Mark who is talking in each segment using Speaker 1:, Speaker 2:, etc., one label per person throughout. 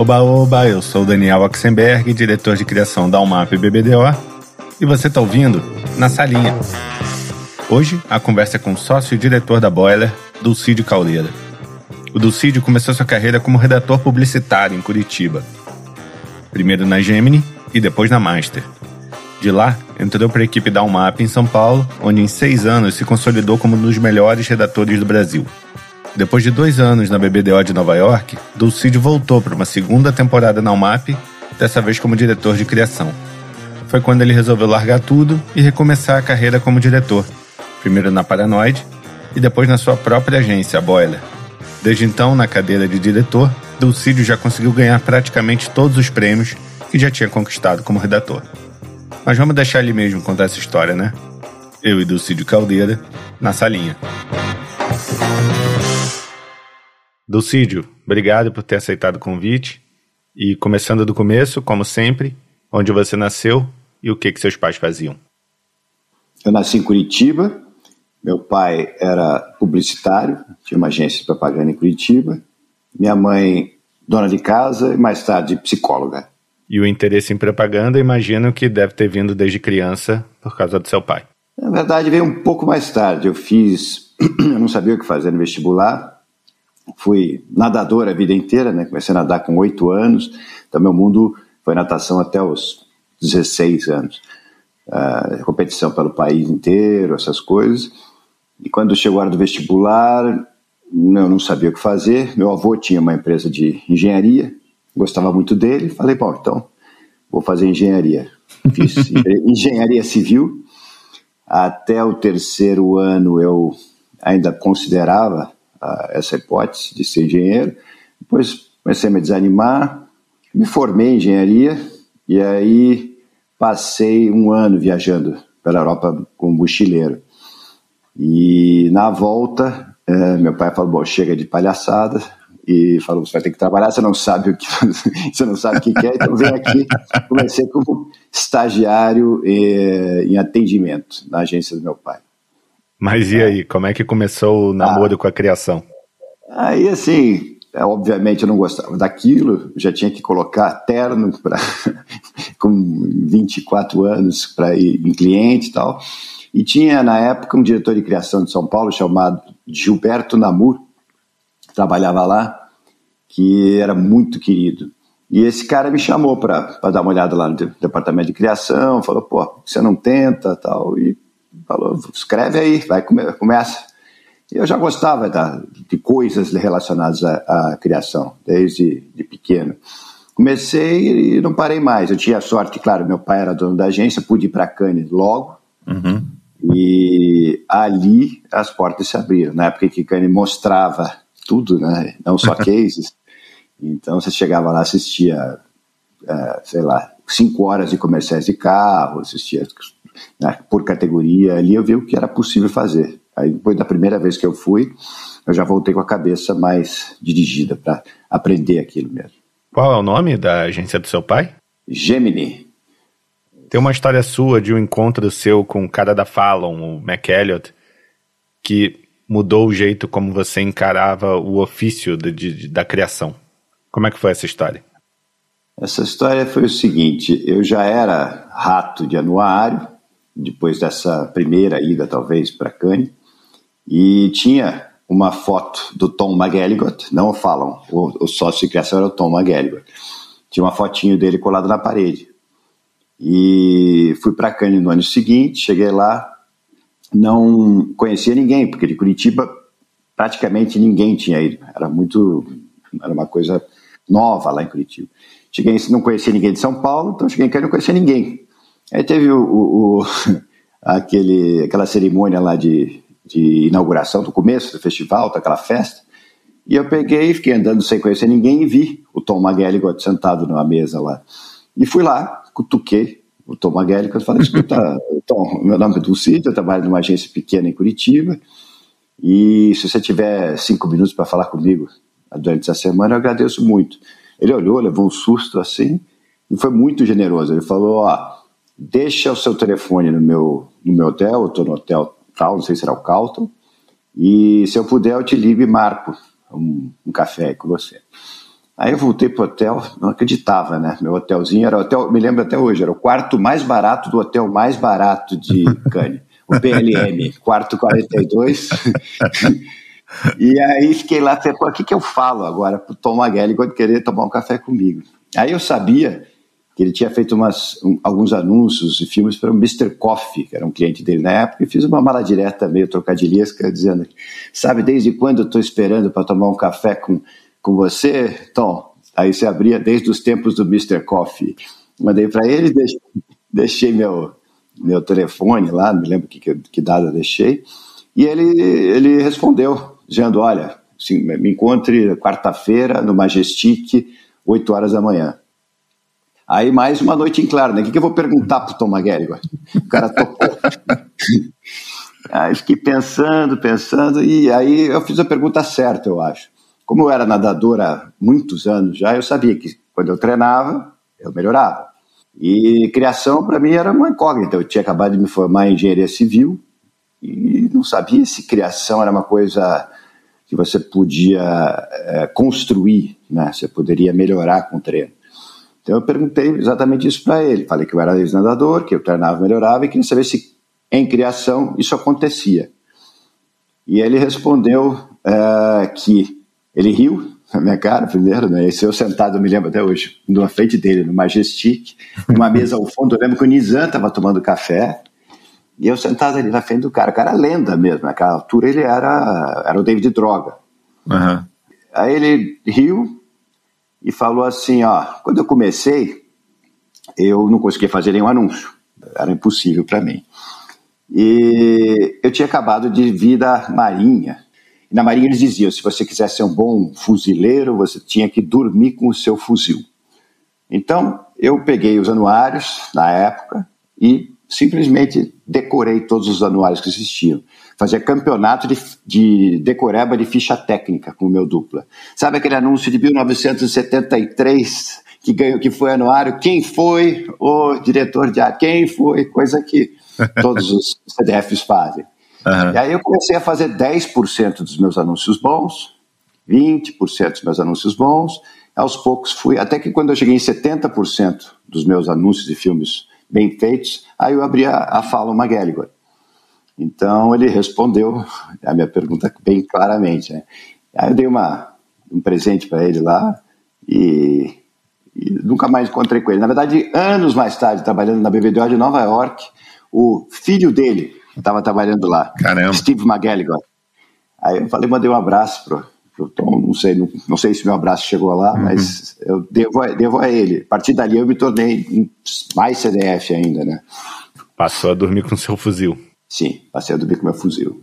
Speaker 1: Oba, oba, eu sou Daniel Oxenberg, diretor de criação da UMAP BBDO, e você está ouvindo Na Salinha. Hoje, a conversa é com o sócio e diretor da Boiler, Dulcídio Caldeira. O Dulcídio começou sua carreira como redator publicitário em Curitiba. Primeiro na Gemini e depois na Master. De lá, entrou para a equipe da UMAP em São Paulo, onde em seis anos se consolidou como um dos melhores redatores do Brasil. Depois de dois anos na BBDO de Nova York, Dulcídio voltou para uma segunda temporada na UMAP, dessa vez como diretor de criação. Foi quando ele resolveu largar tudo e recomeçar a carreira como diretor, primeiro na Paranoid e depois na sua própria agência, a Boiler. Desde então, na cadeira de diretor, Dulcídio já conseguiu ganhar praticamente todos os prêmios que já tinha conquistado como redator. Mas vamos deixar ele mesmo contar essa história, né? Eu e Dulcídio Caldeira, na salinha. Dulcídio, obrigado por ter aceitado o convite. E começando do começo, como sempre, onde você nasceu e o que, que seus pais faziam.
Speaker 2: Eu nasci em Curitiba. Meu pai era publicitário, tinha uma agência de propaganda em Curitiba. Minha mãe, dona de casa e mais tarde psicóloga.
Speaker 1: E o interesse em propaganda, imagino que deve ter vindo desde criança por causa do seu pai.
Speaker 2: Na verdade, veio um pouco mais tarde. Eu fiz, eu não sabia o que fazer no vestibular fui nadador a vida inteira, né? Comecei a nadar com oito anos, então meu mundo foi natação até os 16 anos. Uh, competição pelo país inteiro, essas coisas. E quando chegou a hora do vestibular, eu não sabia o que fazer. Meu avô tinha uma empresa de engenharia, gostava muito dele. Falei, bom, então vou fazer engenharia. Fiz engenharia civil. Até o terceiro ano eu ainda considerava essa hipótese de ser engenheiro. Depois comecei a me desanimar, me formei em engenharia e aí passei um ano viajando pela Europa como mochileiro. E na volta, é, meu pai falou: Bom, chega de palhaçada. E falou: Você vai ter que trabalhar, você não sabe o que, você não sabe o que quer, então vem aqui. Comecei como estagiário eh, em atendimento na agência do meu pai.
Speaker 1: Mas e aí, como é que começou o namoro ah, com a criação?
Speaker 2: Aí, assim, é, obviamente eu não gostava daquilo, já tinha que colocar terno pra, com 24 anos para ir em cliente e tal. E tinha, na época, um diretor de criação de São Paulo chamado Gilberto Namur, que trabalhava lá, que era muito querido. E esse cara me chamou para dar uma olhada lá no departamento de criação, falou, pô, você não tenta tal, e falou, escreve aí, vai, começa. E eu já gostava da, de coisas relacionadas à, à, criação, desde de pequeno. Comecei e não parei mais. Eu tinha a sorte, claro, meu pai era dono da agência, pude ir para Cannes logo. Uhum. E ali as portas se abriram. Na época que Cannes mostrava tudo, né? não só cases. Então você chegava lá, assistia, uh, sei lá, cinco horas de comerciais de carro, assistia né, por categoria, ali eu vi o que era possível fazer. Aí depois da primeira vez que eu fui, eu já voltei com a cabeça mais dirigida para aprender aquilo mesmo.
Speaker 1: Qual é o nome da agência do seu pai?
Speaker 2: Gemini.
Speaker 1: Tem uma história sua de um encontro seu com o cara da Fallon, o McElliott, que mudou o jeito como você encarava o ofício de, de, da criação. Como é que foi essa história?
Speaker 2: Essa história foi o seguinte: eu já era rato de anuário, depois dessa primeira ida, talvez, para Cannes, e tinha uma foto do Tom McGalligot, não falam, o, o sócio de criação era o Tom McGalligot. Tinha uma fotinho dele colado na parede. E fui para Cannes no ano seguinte, cheguei lá, não conhecia ninguém, porque de Curitiba praticamente ninguém tinha ido. Era muito, era uma coisa nova lá em Curitiba. Cheguei, não conhecia ninguém de São Paulo, então cheguei em Cannes não conhecia ninguém. Aí teve o, o, o aquele, aquela cerimônia lá de, de inauguração, do começo do festival, daquela festa, e eu peguei, fiquei andando sem conhecer ninguém e vi o Tom McGalligot sentado numa mesa lá. E fui lá, cutuquei o Tom McGalligot e falei, escuta, Tom, meu nome é Dulcídio, eu trabalho numa agência pequena em Curitiba, e se você tiver cinco minutos para falar comigo durante essa semana, eu agradeço muito. Ele olhou, levou um susto assim, e foi muito generoso. Ele falou, ó, deixa o seu telefone no meu, no meu hotel, eu estou no hotel tal, não sei se será o Calton, e se eu puder eu te ligo e marco um, um café com você. Aí eu voltei pro hotel, não acreditava, né? Meu hotelzinho era hotel, me lembro até hoje, era o quarto mais barato do hotel mais barato de Cannes, o PLM, quarto 42. e aí fiquei lá, falei, o que, que eu falo agora pro Tom Magueli quando querer tomar um café comigo? Aí eu sabia que ele tinha feito umas, um, alguns anúncios e filmes para o Mr. Coffee, que era um cliente dele na época, e fiz uma mala direta meio trocadilhesca, dizendo, sabe, desde quando eu estou esperando para tomar um café com com você, Tom. Aí você abria desde os tempos do Mr. Coffee. Mandei para ele, deixei meu, meu telefone lá, não me lembro que, que dado eu deixei, e ele, ele respondeu, dizendo: Olha, assim, me encontre quarta-feira no Majestic, 8 horas da manhã. Aí mais uma noite em claro, né? O que, que eu vou perguntar pro Tom McGarry? O cara tocou. aí fiquei pensando, pensando, e aí eu fiz a pergunta certa, eu acho. Como eu era nadador há muitos anos já, eu sabia que quando eu treinava, eu melhorava. E criação, para mim, era uma incógnita. Eu tinha acabado de me formar em engenharia civil e não sabia se criação era uma coisa que você podia é, construir, né? você poderia melhorar com o treino. Então eu perguntei exatamente isso para ele. Falei que eu era ex-nadador, que eu treinava melhorava e queria saber se em criação isso acontecia. E ele respondeu é, que ele riu na minha cara primeiro, né? Esse eu sentado, eu me lembro até hoje, na frente dele, no Majestic, numa mesa ao fundo. Eu lembro que o Nizam estava tomando café e eu sentado ali na frente do cara. O cara era lenda mesmo, naquela altura ele era, era o David Droga. Uhum. Aí ele riu e falou assim: Ó, quando eu comecei, eu não conseguia fazer nenhum anúncio, era impossível para mim. E eu tinha acabado de vir da Marinha e na Marinha eles diziam: se você quiser ser um bom fuzileiro, você tinha que dormir com o seu fuzil. Então, eu peguei os anuários na época e simplesmente decorei todos os anuários que existiam. Fazia campeonato de, de decoreba de ficha técnica com o meu dupla. Sabe aquele anúncio de 1973 que ganhou, que foi anuário? Quem foi o diretor de arte? Quem foi? Coisa que todos os CDFs fazem. Uhum. E aí eu comecei a fazer 10% dos meus anúncios bons, 20% dos meus anúncios bons, aos poucos fui, até que quando eu cheguei em 70% dos meus anúncios de filmes bem feitos, aí eu abri a, a fala McGallagher. Então ele respondeu a minha pergunta bem claramente. Né? Aí eu dei uma, um presente para ele lá e, e, nunca mais encontrei com ele. Na verdade, anos mais tarde, trabalhando na BBDO de Nova York, o filho dele, estava trabalhando lá.
Speaker 1: Caramba.
Speaker 2: Steve McGallagher. Aí eu falei, mandei um abraço pro, pro Tom, não sei, não, não sei se meu abraço chegou lá, uhum. mas eu devo, devo a ele. A partir dali eu me tornei mais CDF ainda, né?
Speaker 1: Passou a dormir com seu fuzil.
Speaker 2: Sim, passei a dormir com meu fuzil.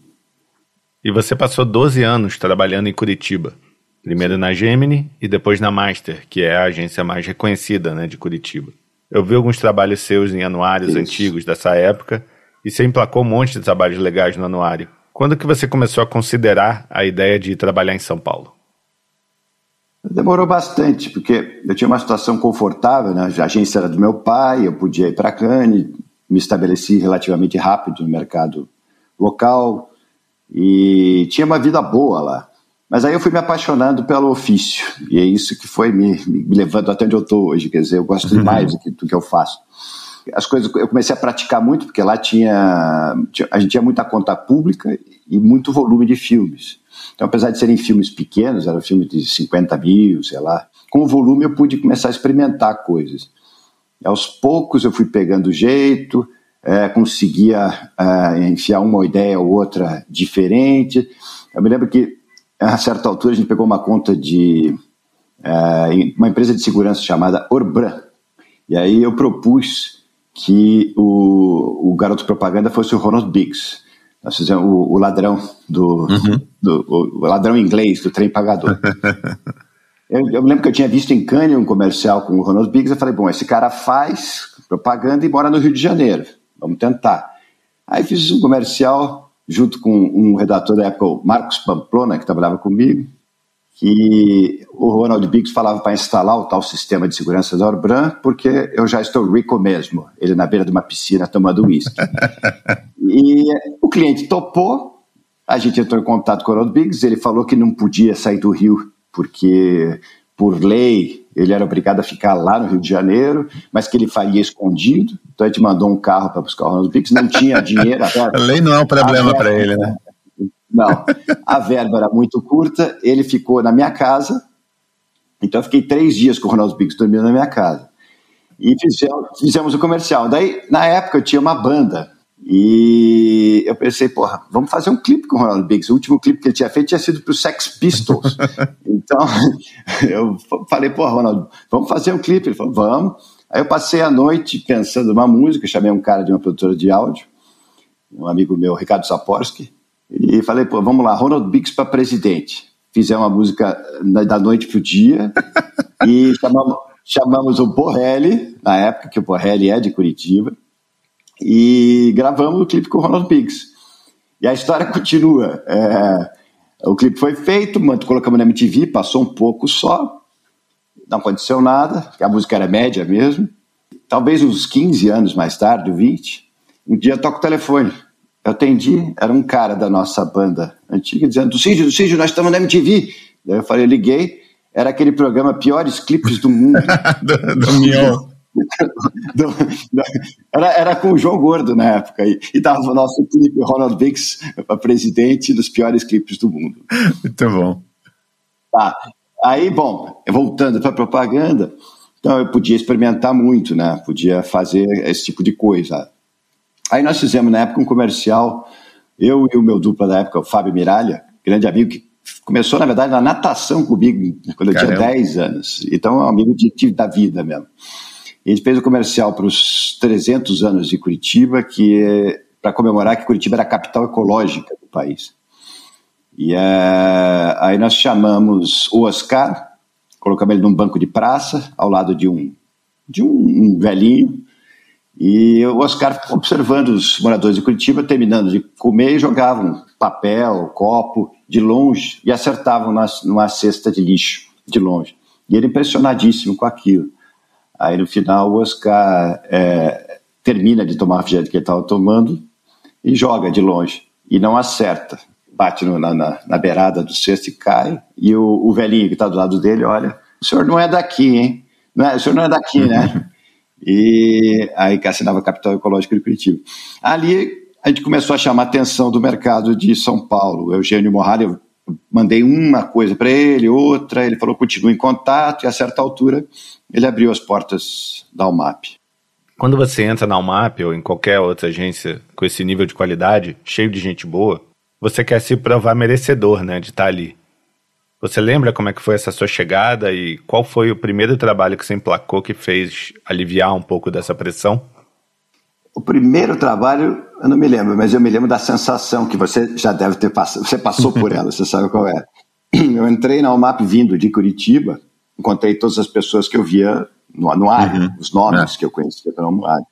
Speaker 1: E você passou 12 anos trabalhando em Curitiba. Primeiro na Gemini e depois na Master, que é a agência mais reconhecida né, de Curitiba. Eu vi alguns trabalhos seus em anuários Isso. antigos dessa época e você emplacou um monte de trabalhos legais no anuário. Quando que você começou a considerar a ideia de trabalhar em São Paulo?
Speaker 2: Demorou bastante, porque eu tinha uma situação confortável, né? a agência era do meu pai, eu podia ir para Cannes, me estabeleci relativamente rápido no mercado local e tinha uma vida boa lá. Mas aí eu fui me apaixonando pelo ofício, e é isso que foi me, me levando até onde eu estou hoje. Quer dizer, eu gosto uhum. demais do que, do que eu faço as coisas eu comecei a praticar muito, porque lá tinha, tinha, a gente tinha muita conta pública e muito volume de filmes. Então, apesar de serem filmes pequenos, eram filmes de 50 mil, sei lá, com o volume eu pude começar a experimentar coisas. Aos poucos eu fui pegando jeito, é, conseguia é, enfiar uma ideia ou outra diferente. Eu me lembro que, a certa altura, a gente pegou uma conta de é, uma empresa de segurança chamada Orbran. E aí eu propus que o, o garoto propaganda fosse o Ronald Biggs. Nós fizemos o, o ladrão do, uhum. do o, o, ladrão inglês do trem pagador. eu, eu, me lembro que eu tinha visto em Cannes um comercial com o Ronald Biggs. Eu falei, bom, esse cara faz propaganda e mora no Rio de Janeiro. Vamos tentar. Aí fiz um comercial junto com um redator da época, o Marcos Pamplona, que trabalhava comigo que o Ronald Biggs falava para instalar o tal sistema de segurança da Orbran, porque eu já estou rico mesmo, ele na beira de uma piscina tomando uísque. e o cliente topou, a gente entrou em contato com o Ronald Biggs, ele falou que não podia sair do Rio, porque por lei, ele era obrigado a ficar lá no Rio de Janeiro, mas que ele faria escondido. Então a gente mandou um carro para buscar o Ronald Bix, não tinha dinheiro.
Speaker 1: a lei não é um problema para ele, né?
Speaker 2: Não, a verba era muito curta, ele ficou na minha casa, então eu fiquei três dias com o Ronald Biggs dormindo na minha casa. E fizemos, fizemos o comercial. Daí, na época, eu tinha uma banda. E eu pensei, porra, vamos fazer um clipe com o Ronald Biggs. O último clipe que ele tinha feito tinha sido para o Sex Pistols. então, eu falei, porra, Ronald, vamos fazer um clipe. Ele falou, vamos. Aí eu passei a noite pensando numa música, chamei um cara de uma produtora de áudio, um amigo meu, Ricardo Saporsky, e falei, pô, vamos lá, Ronald Biggs para presidente. Fizemos uma música da noite pro dia e chamamos, chamamos o Borrelli, na época que o Borrelli é de Curitiba, e gravamos o clipe com o Ronald Biggs. E a história continua. É, o clipe foi feito, colocamos na MTV, passou um pouco só, não aconteceu nada, a música era média mesmo. Talvez uns 15 anos mais tarde, 20, um dia toca o telefone. Eu atendi, era um cara da nossa banda antiga, dizendo: do Cídio, do nós estamos na MTV. Daí eu falei, liguei, era aquele programa Piores Clipes do Mundo.
Speaker 1: do, do Mion.
Speaker 2: Do, do, era, era com o João Gordo na época, e, e dava o nosso clipe Ronald para presidente dos piores clipes do mundo.
Speaker 1: Muito bom.
Speaker 2: Tá. Aí, bom, voltando para propaganda, então eu podia experimentar muito, né? Podia fazer esse tipo de coisa. Aí nós fizemos na época um comercial, eu e o meu dupla da época, o Fábio Miralha, grande amigo que começou, na verdade, na natação comigo quando eu Caramba. tinha 10 anos. Então é um amigo de, de, da vida mesmo. A gente fez um comercial para os 300 anos de Curitiba, que é para comemorar que Curitiba era a capital ecológica do país. E é, aí nós chamamos o Oscar, colocamos ele num banco de praça, ao lado de um, de um, velhinho, e o Oscar observando os moradores de Curitiba terminando de comer jogavam papel, copo de longe e acertavam numa cesta de lixo de longe. E ele impressionadíssimo com aquilo. Aí no final o Oscar é, termina de tomar o refrigerante que ele estava tomando e joga de longe e não acerta. Bate no, na, na, na, beirada do cesto e cai. E o, o velhinho que está do lado dele olha: o senhor não é daqui, hein? Não é, o senhor não é daqui, né? e aí que assinava Capital Ecológico de Curitiba. Ali a gente começou a chamar a atenção do mercado de São Paulo. O Eugênio Morrari, mandei uma coisa para ele, outra, ele falou continua em contato, e a certa altura ele abriu as portas da UMAP.
Speaker 1: Quando você entra na UMAP ou em qualquer outra agência com esse nível de qualidade, cheio de gente boa, você quer se provar merecedor né, de estar ali. Você lembra como é que foi essa sua chegada e qual foi o primeiro trabalho que você emplacou que fez aliviar um pouco dessa pressão?
Speaker 2: O primeiro trabalho, eu não me lembro, mas eu me lembro da sensação que você já deve ter passado. Você passou por ela, você sabe qual é. Eu entrei na UMAP vindo de Curitiba, encontrei todas as pessoas que eu via no anuário, uhum. os nomes é. que eu conhecia pelo anuário.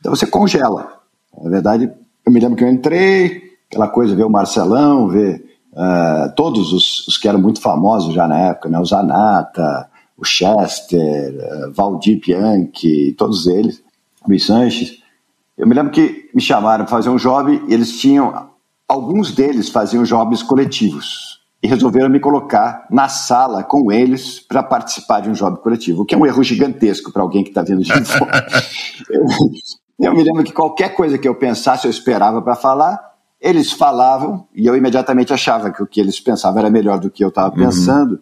Speaker 2: Então você congela. Na verdade, eu me lembro que eu entrei, aquela coisa, ver o Marcelão, ver uh, todos os, os, que eram muito famosos já na época, né? o Zanata, o Chester, uh, Valdir Bianchi, todos eles, Luiz Sanches. Eu me lembro que me chamaram para fazer um job e eles tinham, alguns deles faziam jobs coletivos e resolveram me colocar na sala com eles para participar de um job coletivo, o que é um erro gigantesco para alguém que está vindo de fora. eu, eu me lembro que qualquer coisa que eu pensasse, eu esperava para falar, eles falavam e eu imediatamente achava que o que eles pensavam era melhor do que eu estava uhum. pensando.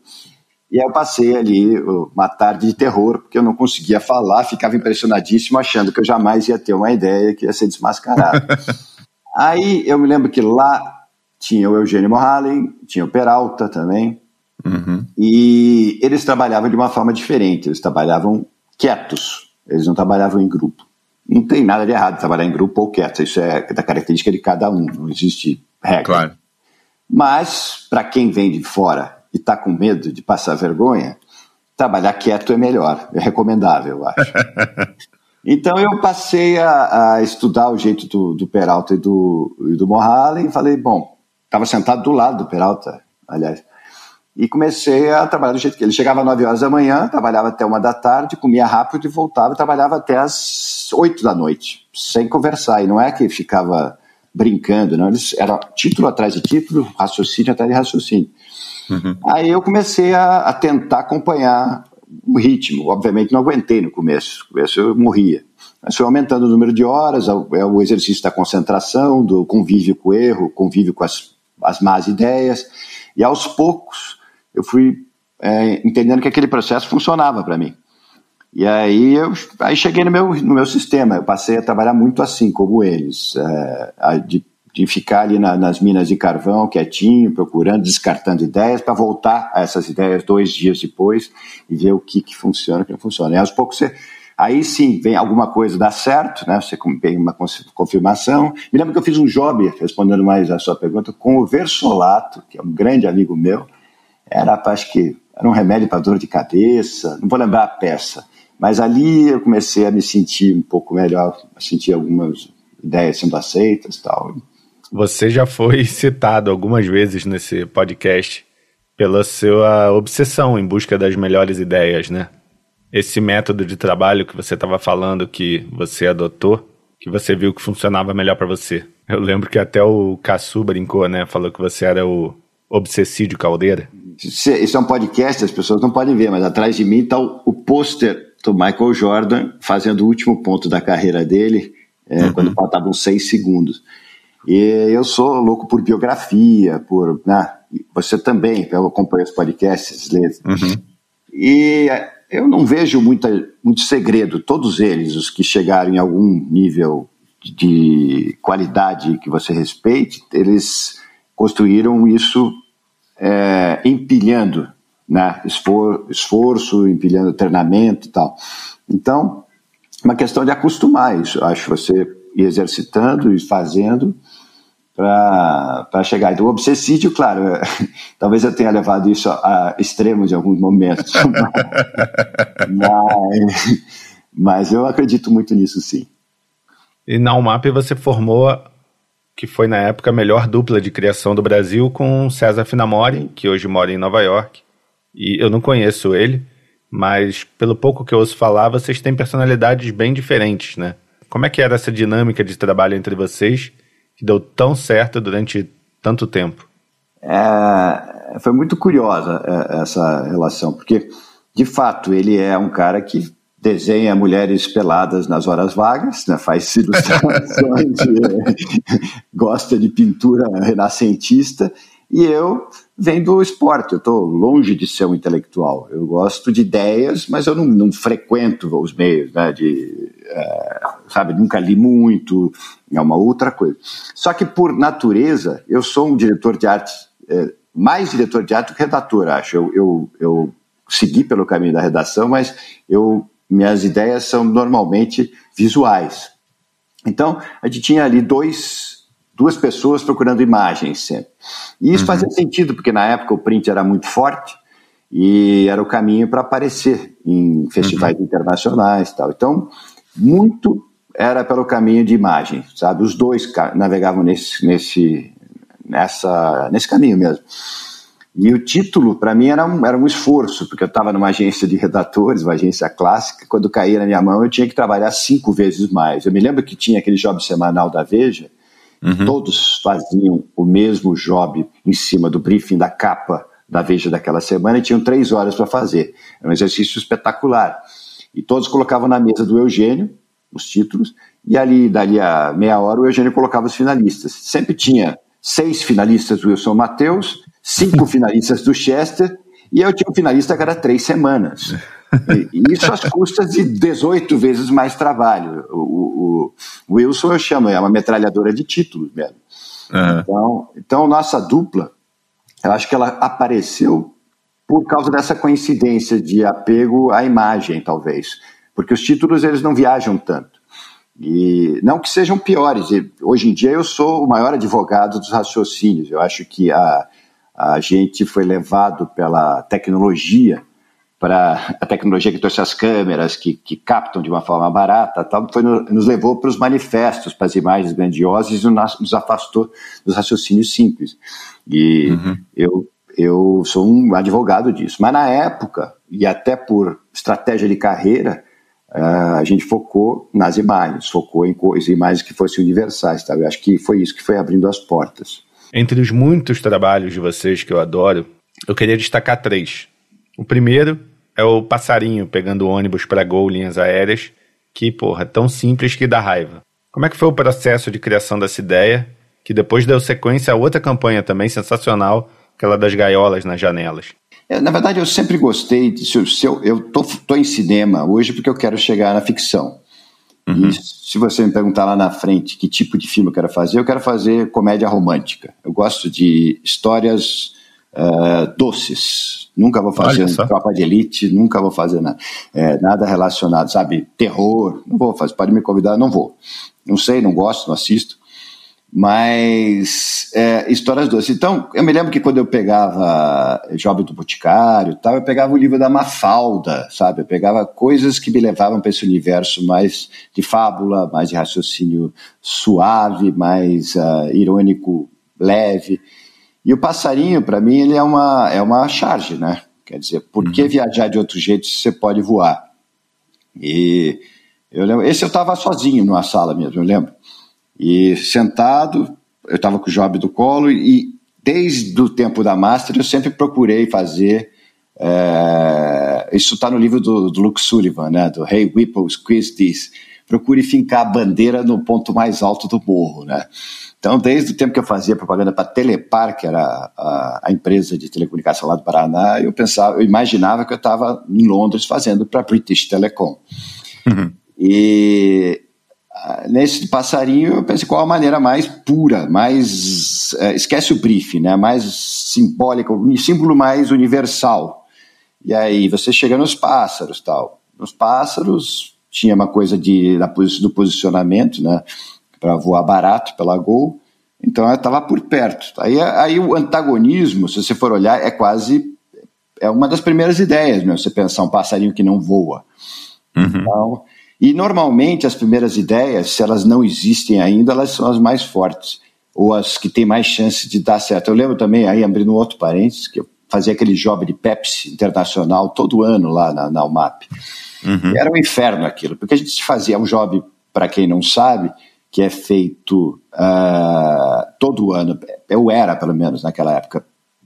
Speaker 2: E aí eu passei ali uma tarde de terror, porque eu não conseguia falar, ficava impressionadíssimo, achando que eu jamais ia ter uma ideia que ia ser desmascarado. aí eu me lembro que lá tinha o Eugênio Morhalen, tinha o Peralta também, uhum. e eles trabalhavam de uma forma diferente, eles trabalhavam quietos, eles não trabalhavam em grupo. Não tem nada de errado trabalhar em grupo ou quieto, isso é da característica de cada um, não existe regra. Claro. Mas, para quem vem de fora e está com medo de passar vergonha, trabalhar quieto é melhor, é recomendável, eu acho. então eu passei a, a, estudar o jeito do, do Peralta e do, e do Mohalen e falei, bom, estava sentado do lado do Peralta, aliás, e comecei a trabalhar do jeito que ele chegava às 9 horas da manhã, trabalhava até uma da tarde, comia rápido e voltava, e trabalhava até às 8 da noite, sem conversar. E não é que ficava brincando, não, eles, era título atrás de título, raciocínio atrás de raciocínio. Uhum. Aí eu comecei a, a, tentar acompanhar o ritmo. Obviamente não aguentei no começo, no começo eu morria. Mas foi aumentando o número de horas, é o exercício da concentração, do convívio com o erro, convívio com as, as más ideias. E aos poucos eu fui é, entendendo que aquele processo funcionava para mim. E aí eu aí cheguei no meu, no meu sistema, eu passei a trabalhar muito assim, como eles, é, de, de ficar ali na, nas minas de carvão, quietinho, procurando, descartando ideias, para voltar a essas ideias dois dias depois e ver o que, que funciona e o que não funciona. E aos poucos você Aí sim, vem alguma coisa dar certo, né? Você tem uma confirmação. Me lembro que eu fiz um job, respondendo mais a sua pergunta, com o Versolato, que é um grande amigo meu. Era, acho que, era um remédio para dor de cabeça, não vou lembrar a peça. Mas ali eu comecei a me sentir um pouco melhor, a sentir algumas ideias sendo aceitas tal.
Speaker 1: Você já foi citado algumas vezes nesse podcast pela sua obsessão em busca das melhores ideias, né? esse método de trabalho que você estava falando que você adotou, que você viu que funcionava melhor para você. Eu lembro que até o Cassu brincou, né? Falou que você era o obsessídio caldeira.
Speaker 2: Isso é um podcast, as pessoas não podem ver, mas atrás de mim está o, o pôster do Michael Jordan fazendo o último ponto da carreira dele, é, uhum. quando faltavam seis segundos. E eu sou louco por biografia, por. Né, você também, eu acompanho os podcasts. Uhum. E eu não vejo muita, muito segredo. Todos eles, os que chegaram em algum nível de qualidade que você respeite, eles construíram isso é, empilhando né? Esfor, esforço, empilhando treinamento e tal. Então, uma questão de acostumar isso. Acho você ir exercitando e fazendo para chegar. Então, o obsessídio, claro, talvez eu tenha levado isso a, extremos em alguns momentos, mas, mas eu acredito muito nisso, sim.
Speaker 1: E na UMAP você formou, que foi na época a melhor dupla de criação do Brasil, com César Finamori, que hoje mora em Nova York. E eu não conheço ele, mas pelo pouco que eu ouço falar, vocês têm personalidades bem diferentes, né? Como é que era essa dinâmica de trabalho entre vocês? Que deu tão certo durante tanto tempo?
Speaker 2: É, foi muito curiosa é, essa relação, porque de fato ele é um cara que desenha mulheres peladas nas horas vagas, né, faz ilustrações, gosta de pintura renascentista, e eu venho do esporte, eu estou longe de ser um intelectual. Eu gosto de ideias, mas eu não, não frequento os meios, né, de, é, sabe, nunca li muito, é uma outra coisa. Só que por natureza, eu sou um diretor de arte, é, mais diretor de arte do que redator, acho. Eu, eu, eu segui pelo caminho da redação, mas eu, minhas ideias são normalmente visuais. Então, a gente tinha ali dois duas pessoas procurando imagens sempre. E isso uhum. fazia sentido, porque na época o print era muito forte e era o caminho para aparecer em festivais uhum. internacionais tal. Então, muito era pelo caminho de imagem, sabe? Os dois navegavam nesse, nesse, nessa, nesse caminho mesmo. E o título, para mim, era um, era um esforço, porque eu estava numa agência de redatores, uma agência clássica, quando caía na minha mão eu tinha que trabalhar cinco vezes mais. Eu me lembro que tinha aquele job semanal da Veja, Uhum. Todos faziam o mesmo job em cima do briefing da capa da Veja daquela semana e tinham três horas para fazer. Era um exercício espetacular. E todos colocavam na mesa do Eugênio os títulos, e ali, dali a meia hora, o Eugênio colocava os finalistas. Sempre tinha seis finalistas do Wilson Matheus, cinco finalistas do Chester, e eu tinha um finalista a cada três semanas. E isso às custas de 18 vezes mais trabalho. O, o, Wilson eu chamo, é uma metralhadora de títulos mesmo. Uhum. Então, então, nossa dupla, eu acho que ela apareceu por causa dessa coincidência de apego à imagem, talvez. Porque os títulos eles não viajam tanto. E não que sejam piores. Hoje em dia eu sou o maior advogado dos raciocínios. Eu acho que a, a gente foi levado pela tecnologia para a tecnologia que trouxe as câmeras, que, que captam de uma forma barata, tal, foi no, nos levou para os manifestos, para as imagens grandiosas e nos, afastou dos raciocínios simples. E uhum. eu, eu sou um advogado disso. Mas na época, e até por estratégia de carreira, uh, a gente focou nas imagens, focou em coisas, imagens que fossem universais. Tá? Eu acho que foi isso que foi abrindo as portas.
Speaker 1: Entre os muitos trabalhos de vocês que eu adoro, eu queria destacar três. O primeiro é o passarinho pegando ônibus para Gol Linhas Aéreas, que, porra, é tão simples que dá raiva. Como é que foi o processo de criação dessa ideia, que depois deu sequência a outra campanha também sensacional, aquela das gaiolas nas janelas?
Speaker 2: É, na verdade, eu sempre gostei, de, se, se eu, eu tô, tô em cinema hoje porque eu quero chegar na ficção. Uhum. E se você me perguntar lá na frente que tipo de filme eu quero fazer, eu quero fazer comédia romântica. Eu gosto de histórias uh, doces. Nunca vou fazer tropa de elite, nunca vou fazer nada, é, nada relacionado, sabe? Terror, não vou fazer. Pode me convidar, não vou. Não sei, não gosto, não assisto. Mas é, histórias doces. Então, eu me lembro que quando eu pegava Job do Boticário tal, eu pegava o livro da Mafalda, sabe? Eu pegava coisas que me levavam para esse universo mais de fábula, mais de raciocínio suave, mais uh, irônico, leve. E o passarinho, para mim, ele é uma, é uma charge, né? Quer dizer, por que uhum. viajar de outro jeito se você pode voar? E eu lembro, esse eu estava sozinho numa sala mesmo, eu lembro. E sentado, eu estava com o Job do colo e desde o tempo da Master eu sempre procurei fazer. É, isso está no livro do, do, Luke Sullivan, né? Do Hey Whipple, Squeeze This. Procure fincar a bandeira no ponto mais alto do morro, né? Então, desde o tempo que eu fazia propaganda para Telepar, que era a, a, empresa de telecomunicação lá do Paraná, eu pensava, eu imaginava que eu estava em Londres fazendo para British Telecom. Uhum. E nesse passarinho eu pensei qual a maneira mais pura, mais é, esquece o brief, né? Mais simbólica, um símbolo mais universal. E aí você chega nos pássaros, tal. Nos pássaros tinha uma coisa de da, do posicionamento, né? Para voar barato pela Gol. Então ela estava por perto. Aí, aí o antagonismo, se você for olhar, é quase é uma das primeiras ideias, né? Você pensar um passarinho que não voa. Uhum. Então, e normalmente as primeiras ideias, se elas não existem ainda, elas são as mais fortes ou as que têm mais chance de dar certo. Eu lembro também, aí abrindo outro parênteses, que eu fazia aquele job de Pepsi internacional todo ano lá na, na UMAP. Uhum. Era um inferno aquilo, porque a gente fazia um job, para quem não sabe, que é feito uh, todo ano, eu era pelo menos naquela época,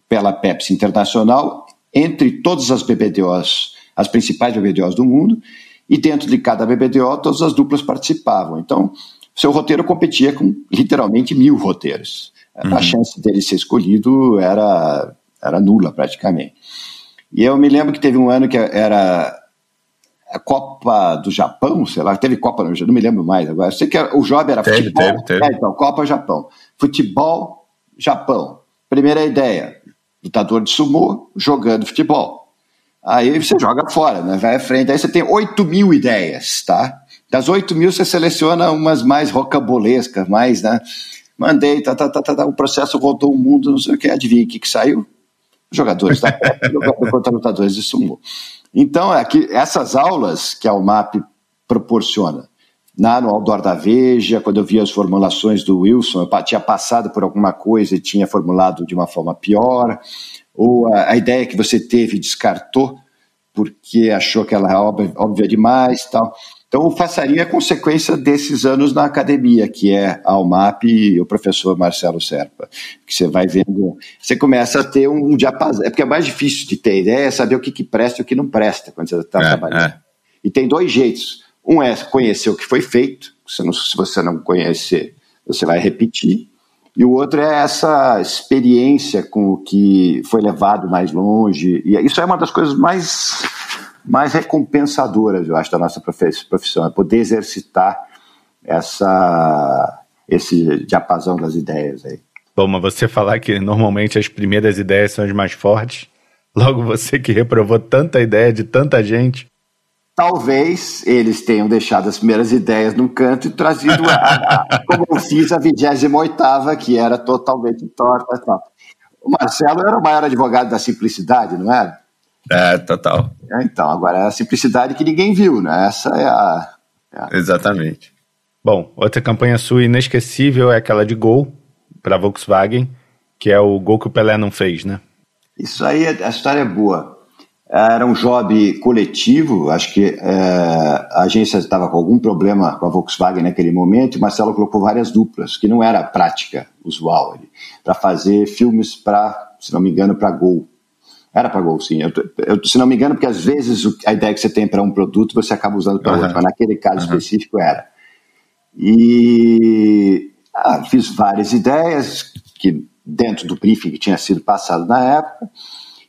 Speaker 2: pela Pepsi Internacional, entre todas as BBDOs, as principais BBDOs do mundo, e dentro de cada BBDO todas as duplas participavam. Então, seu roteiro competia com literalmente mil roteiros. Uhum. A chance dele ser escolhido era, era nula praticamente. E eu me lembro que teve um ano que era a Copa do Japão, sei lá, teve Copa Japão, não me lembro mais agora. Sei que o job era teve, futebol. Teve, teve. É, então, Copa Japão. Futebol, Japão. Primeira ideia, lutador de sumô jogando futebol. Aí você joga fora, né? vai à frente. Aí você tem 8 mil ideias, tá? Das 8 mil você seleciona umas mais rocambolescas, mais, né? Mandei, tá, tá, tá, tá, tá, o processo rodou o mundo, não sei o que, adivinha o que, que saiu? Jogadores da Copa jogando contra lutadores de sumô. Então, aqui, essas aulas que a UMAP proporciona, na, no Outdoor da Veja, quando eu via as formulações do Wilson, eu tinha passado por alguma coisa e tinha formulado de uma forma pior, ou a, a ideia que você teve descartou porque achou que ela é óbvia, óbvia demais tal. Então, o passarinho é consequência desses anos na academia, que é a UMAP e o professor Marcelo Serpa, que você vai vendo, você começa a ter um diapasão, é porque é mais difícil de ter ideia, é saber o que, que presta e o que não presta quando você está é, trabalhando. É. E tem dois jeitos, um é conhecer o que foi feito, se, não, se você não conhecer, você vai repetir, e o outro é essa experiência com o que foi levado mais longe, e isso é uma das coisas mais mais recompensadoras, eu acho, da nossa profissão, é poder exercitar essa, esse diapasão das ideias aí.
Speaker 1: Bom, mas você falar que normalmente as primeiras ideias são as mais fortes, logo você que reprovou tanta ideia de tanta gente.
Speaker 2: Talvez eles tenham deixado as primeiras ideias num canto e trazido, a, a, como eu fiz a 28 que era totalmente torta. Tal. O Marcelo era o maior advogado da simplicidade, não era?
Speaker 1: É, total.
Speaker 2: É, então, agora é a simplicidade que ninguém viu, né? Essa é a,
Speaker 1: é a... Exatamente. Bom, outra campanha sua inesquecível é aquela de Gol para Volkswagen, que é o gol que o Pelé não fez, né?
Speaker 2: Isso aí, a história é boa. Era um job coletivo, acho que é, a agência estava com algum problema com a Volkswagen naquele momento, e Marcelo colocou várias duplas, que não era prática usual, para fazer filmes para, se não me engano, para Gol. Era para Gol, sim. Eu, eu, se não me engano, porque às vezes a ideia que você tem para um produto você acaba usando para uhum. outro, mas naquele caso uhum. específico era. E ah, fiz várias ideias que dentro do briefing que tinha sido passado na época.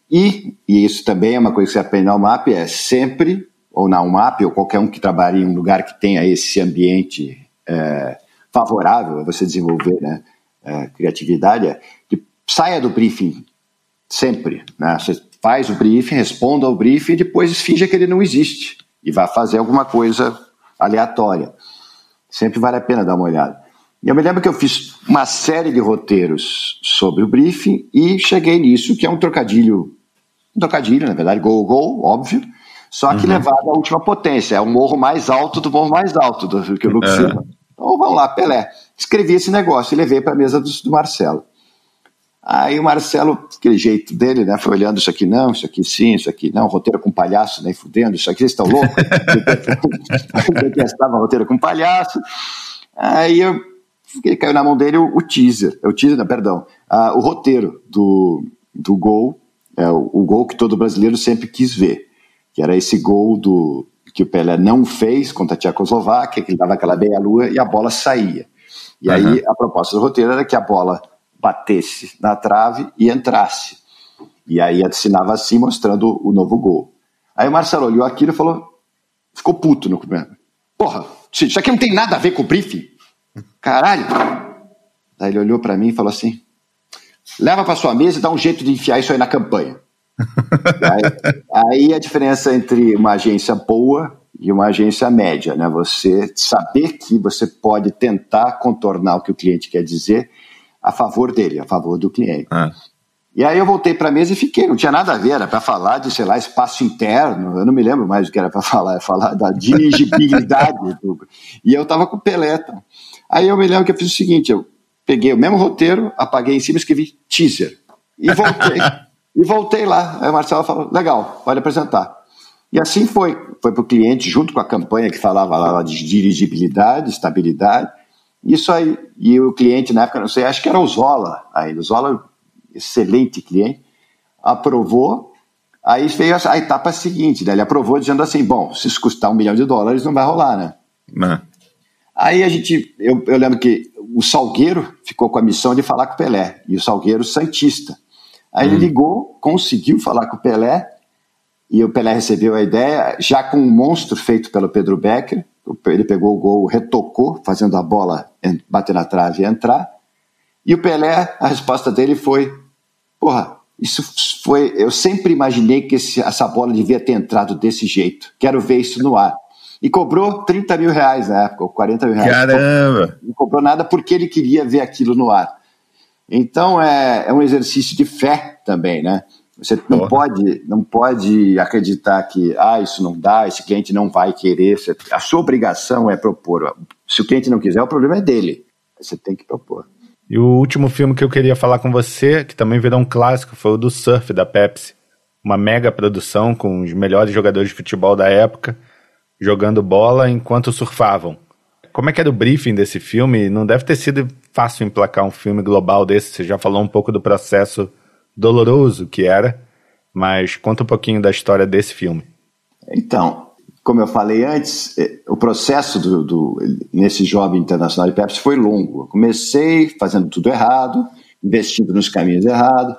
Speaker 2: E, e isso também é uma coisa que você aprende na UMAP, é sempre, ou na UMAP, ou qualquer um que trabalhe em um lugar que tenha esse ambiente é, favorável a você desenvolver né, é, criatividade, é que saia do briefing sempre. Né? Você faz o briefing, responda ao briefing e depois finja que ele não existe e vá fazer alguma coisa aleatória. Sempre vale a pena dar uma olhada. E eu me lembro que eu fiz uma série de roteiros sobre o briefing e cheguei nisso, que é um trocadilho, um trocadilho, na verdade, gol, gol, óbvio, só que uhum. levado à última potência. É o morro mais alto do morro mais alto do, que o Lucas uhum. Então vamos lá, Pelé. Escrevi esse negócio e levei para a mesa do, do Marcelo. Aí o Marcelo, aquele jeito dele, né, foi olhando isso aqui não, isso aqui sim, isso aqui não, roteiro com palhaço, nem fudendo, isso aqui vocês estão loucos? eu detestava roteiro com palhaço. Aí eu, caiu na mão dele o, o teaser, o teaser, não, perdão, o roteiro do, do gol, é, o, o, gol que todo brasileiro sempre quis ver, que era esse gol do que o Pelé não fez contra a Tchecoslováquia, que ele dava aquela meia-lua e a bola saía. E uhum. aí a proposta do roteiro era que a bola batesse na trave e entrasse. E aí assinava assim, mostrando o novo gol. Aí o Marcelo olhou aquilo e falou, ficou puto no começo. Porra, isso aqui não tem nada a ver com o briefing. Caralho. Aí ele olhou para mim e falou assim, leva para sua mesa e dá um jeito de enfiar isso aí na campanha. aí, aí a diferença entre uma agência boa e uma agência média, né? Você saber que você pode tentar contornar o que o cliente quer dizer a favor dele, a favor do cliente. Ah. E aí eu voltei para a mesa e fiquei, não tinha nada a ver, era para falar de, sei lá, espaço interno, eu não me lembro mais o que era para falar, é falar da dirigibilidade. do... E eu estava com Pelé. Tá? Aí eu me lembro que eu fiz o seguinte, eu peguei o mesmo roteiro, apaguei em cima e escrevi teaser. E voltei. e voltei lá. Aí o Marcelo falou, legal, pode apresentar. E assim foi. Foi para o cliente, junto com a campanha que falava lá de dirigibilidade, estabilidade. Isso aí, e o cliente na época, não sei, acho que era o Zola ainda, o Zola, excelente cliente, aprovou, aí veio a, a etapa seguinte, né? ele aprovou dizendo assim, bom, se isso custar um milhão de dólares não vai rolar, né? Não. Aí a gente, eu, eu lembro que o Salgueiro ficou com a missão de falar com o Pelé, e o Salgueiro Santista. Aí hum. ele ligou, conseguiu falar com o Pelé, e o Pelé recebeu a ideia, já com um monstro feito pelo Pedro Becker, ele pegou o gol, retocou, fazendo a bola bater na trave e entrar. E o Pelé, a resposta dele foi: Porra, isso foi. Eu sempre imaginei que esse, essa bola devia ter entrado desse jeito. Quero ver isso no ar. E cobrou 30 mil reais na época, ou 40 mil reais.
Speaker 1: Caramba!
Speaker 2: Não cobrou nada porque ele queria ver aquilo no ar. Então é, é um exercício de fé também, né? Você não pode, não pode acreditar que ah, isso não dá, esse cliente não vai querer. A sua obrigação é propor. Se o cliente não quiser, o problema é dele. Você tem que propor.
Speaker 1: E o último filme que eu queria falar com você, que também virou um clássico, foi o do Surf da Pepsi. Uma mega produção com os melhores jogadores de futebol da época jogando bola enquanto surfavam. Como é que era o briefing desse filme? Não deve ter sido fácil emplacar um filme global desse. Você já falou um pouco do processo doloroso que era, mas conta um pouquinho da história desse filme.
Speaker 2: Então, como eu falei antes, eh, o processo do, do, nesse jovem internacional de Pepsi foi longo. Eu comecei fazendo tudo errado, investindo nos caminhos errados.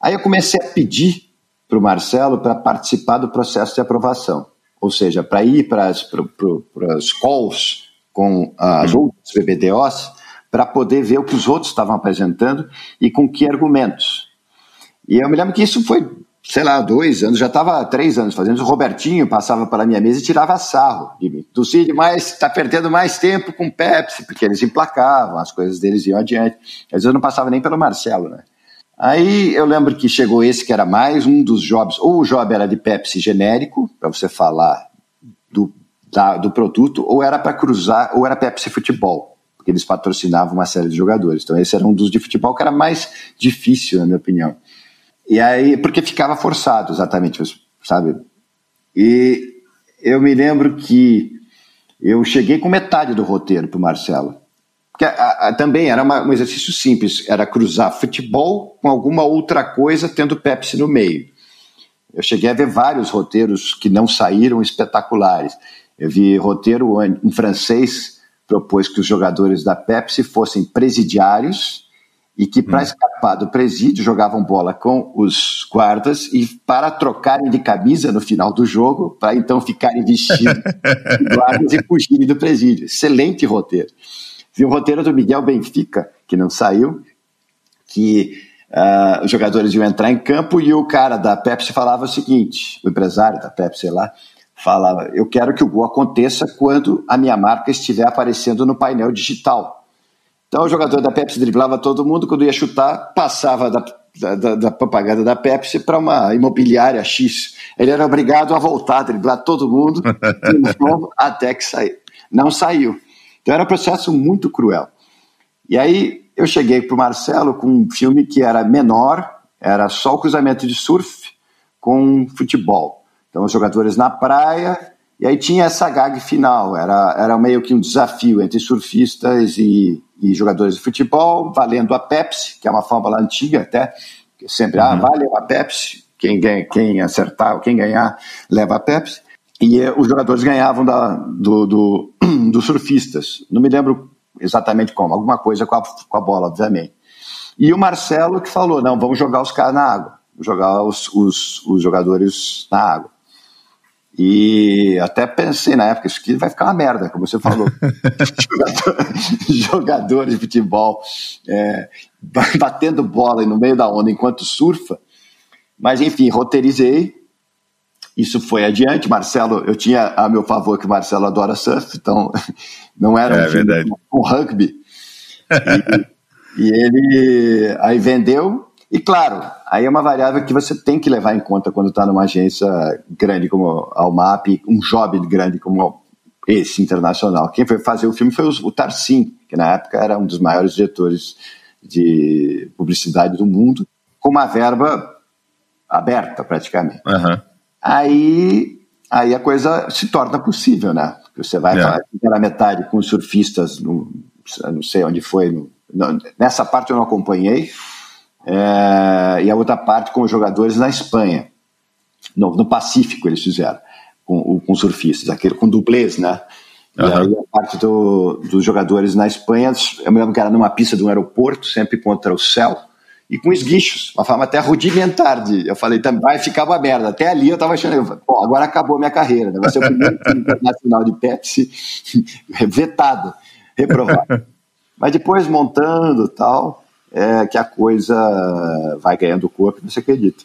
Speaker 2: Aí eu comecei a pedir para o Marcelo para participar do processo de aprovação, ou seja, para ir para as calls com as uhum. outras BBDOs para poder ver o que os outros estavam apresentando e com que argumentos. E eu me lembro que isso foi, sei lá, dois anos, já estava três anos fazendo. O Robertinho passava pela minha mesa e tirava sarro de mim. Do Cid, mas está perdendo mais tempo com Pepsi, porque eles emplacavam, as coisas deles iam adiante. Às vezes eu não passava nem pelo Marcelo, né? Aí eu lembro que chegou esse que era mais um dos jobs, ou o job era de Pepsi genérico, para você falar do, da, do produto, ou era para cruzar, ou era Pepsi futebol, porque eles patrocinavam uma série de jogadores. Então esse era um dos de futebol que era mais difícil, na minha opinião. E aí, porque ficava forçado, exatamente, sabe? E eu me lembro que eu cheguei com metade do roteiro para o Marcelo. Porque a, a, também era uma, um exercício simples, era cruzar futebol com alguma outra coisa, tendo Pepsi no meio. Eu cheguei a ver vários roteiros que não saíram espetaculares. Eu vi roteiro em francês propôs que os jogadores da Pepsi fossem presidiários e que para hum. escapar do presídio jogavam bola com os guardas e para trocarem de camisa no final do jogo, para então ficarem vestidos de guardas e fugirem do presídio. Excelente roteiro. Vi o roteiro do Miguel Benfica, que não saiu, que uh, os jogadores iam entrar em campo e o cara da Pepsi falava o seguinte, o empresário da Pepsi, sei lá, falava, eu quero que o gol aconteça quando a minha marca estiver aparecendo no painel digital. Então o jogador da Pepsi driblava todo mundo, quando ia chutar, passava da, da, da propaganda da Pepsi para uma imobiliária X. Ele era obrigado a voltar a driblar todo mundo novo, até que saiu. Não saiu. Então era um processo muito cruel. E aí eu cheguei para o Marcelo com um filme que era menor, era só o cruzamento de surf com futebol. Então os jogadores na praia, e aí tinha essa gag final, era, era meio que um desafio entre surfistas e, e jogadores de futebol, valendo a Pepsi, que é uma fórmula antiga até, que sempre, ah, uhum. ah, vale a Pepsi, quem, ganha, quem acertar, quem ganhar, leva a Pepsi. E eh, os jogadores ganhavam da, do, do, dos surfistas. Não me lembro exatamente como, alguma coisa com a, com a bola, obviamente. E o Marcelo que falou: não, vamos jogar os caras na água, jogar os, os, os jogadores na água. E até pensei na época, isso aqui vai ficar uma merda, como você falou. jogador, de futebol é, batendo bola no meio da onda enquanto surfa. Mas enfim, roteirizei. Isso foi adiante. Marcelo, eu tinha a meu favor que o Marcelo adora surf, então não era
Speaker 1: é, um
Speaker 2: com rugby. E, e ele aí vendeu e claro, aí é uma variável que você tem que levar em conta quando está numa agência grande como a Almap, um job grande como esse internacional. Quem foi fazer o filme foi o Tarsim, que na época era um dos maiores diretores de publicidade do mundo, com uma verba aberta praticamente.
Speaker 1: Uhum.
Speaker 2: Aí, aí a coisa se torna possível, né? Você vai yeah. É. falar metade com os surfistas, no, não sei onde foi, no, nessa parte eu não acompanhei, é, e a outra parte com os jogadores na Espanha. No, no Pacífico eles fizeram, com, com surfistas, aquele, com dublês, né? E uhum. aí a parte do, dos jogadores na Espanha, eu me lembro que era numa pista de um aeroporto, sempre contra o céu, e com esguichos, uma forma até rudimentar de. Eu falei, também vai ficar uma merda. Até ali eu tava achando, pô, agora acabou a minha carreira, né? vai ser o primeiro time internacional de Pepsi vetado, reprovado. Mas depois montando tal, é, que a coisa vai ganhando corpo, você acredita.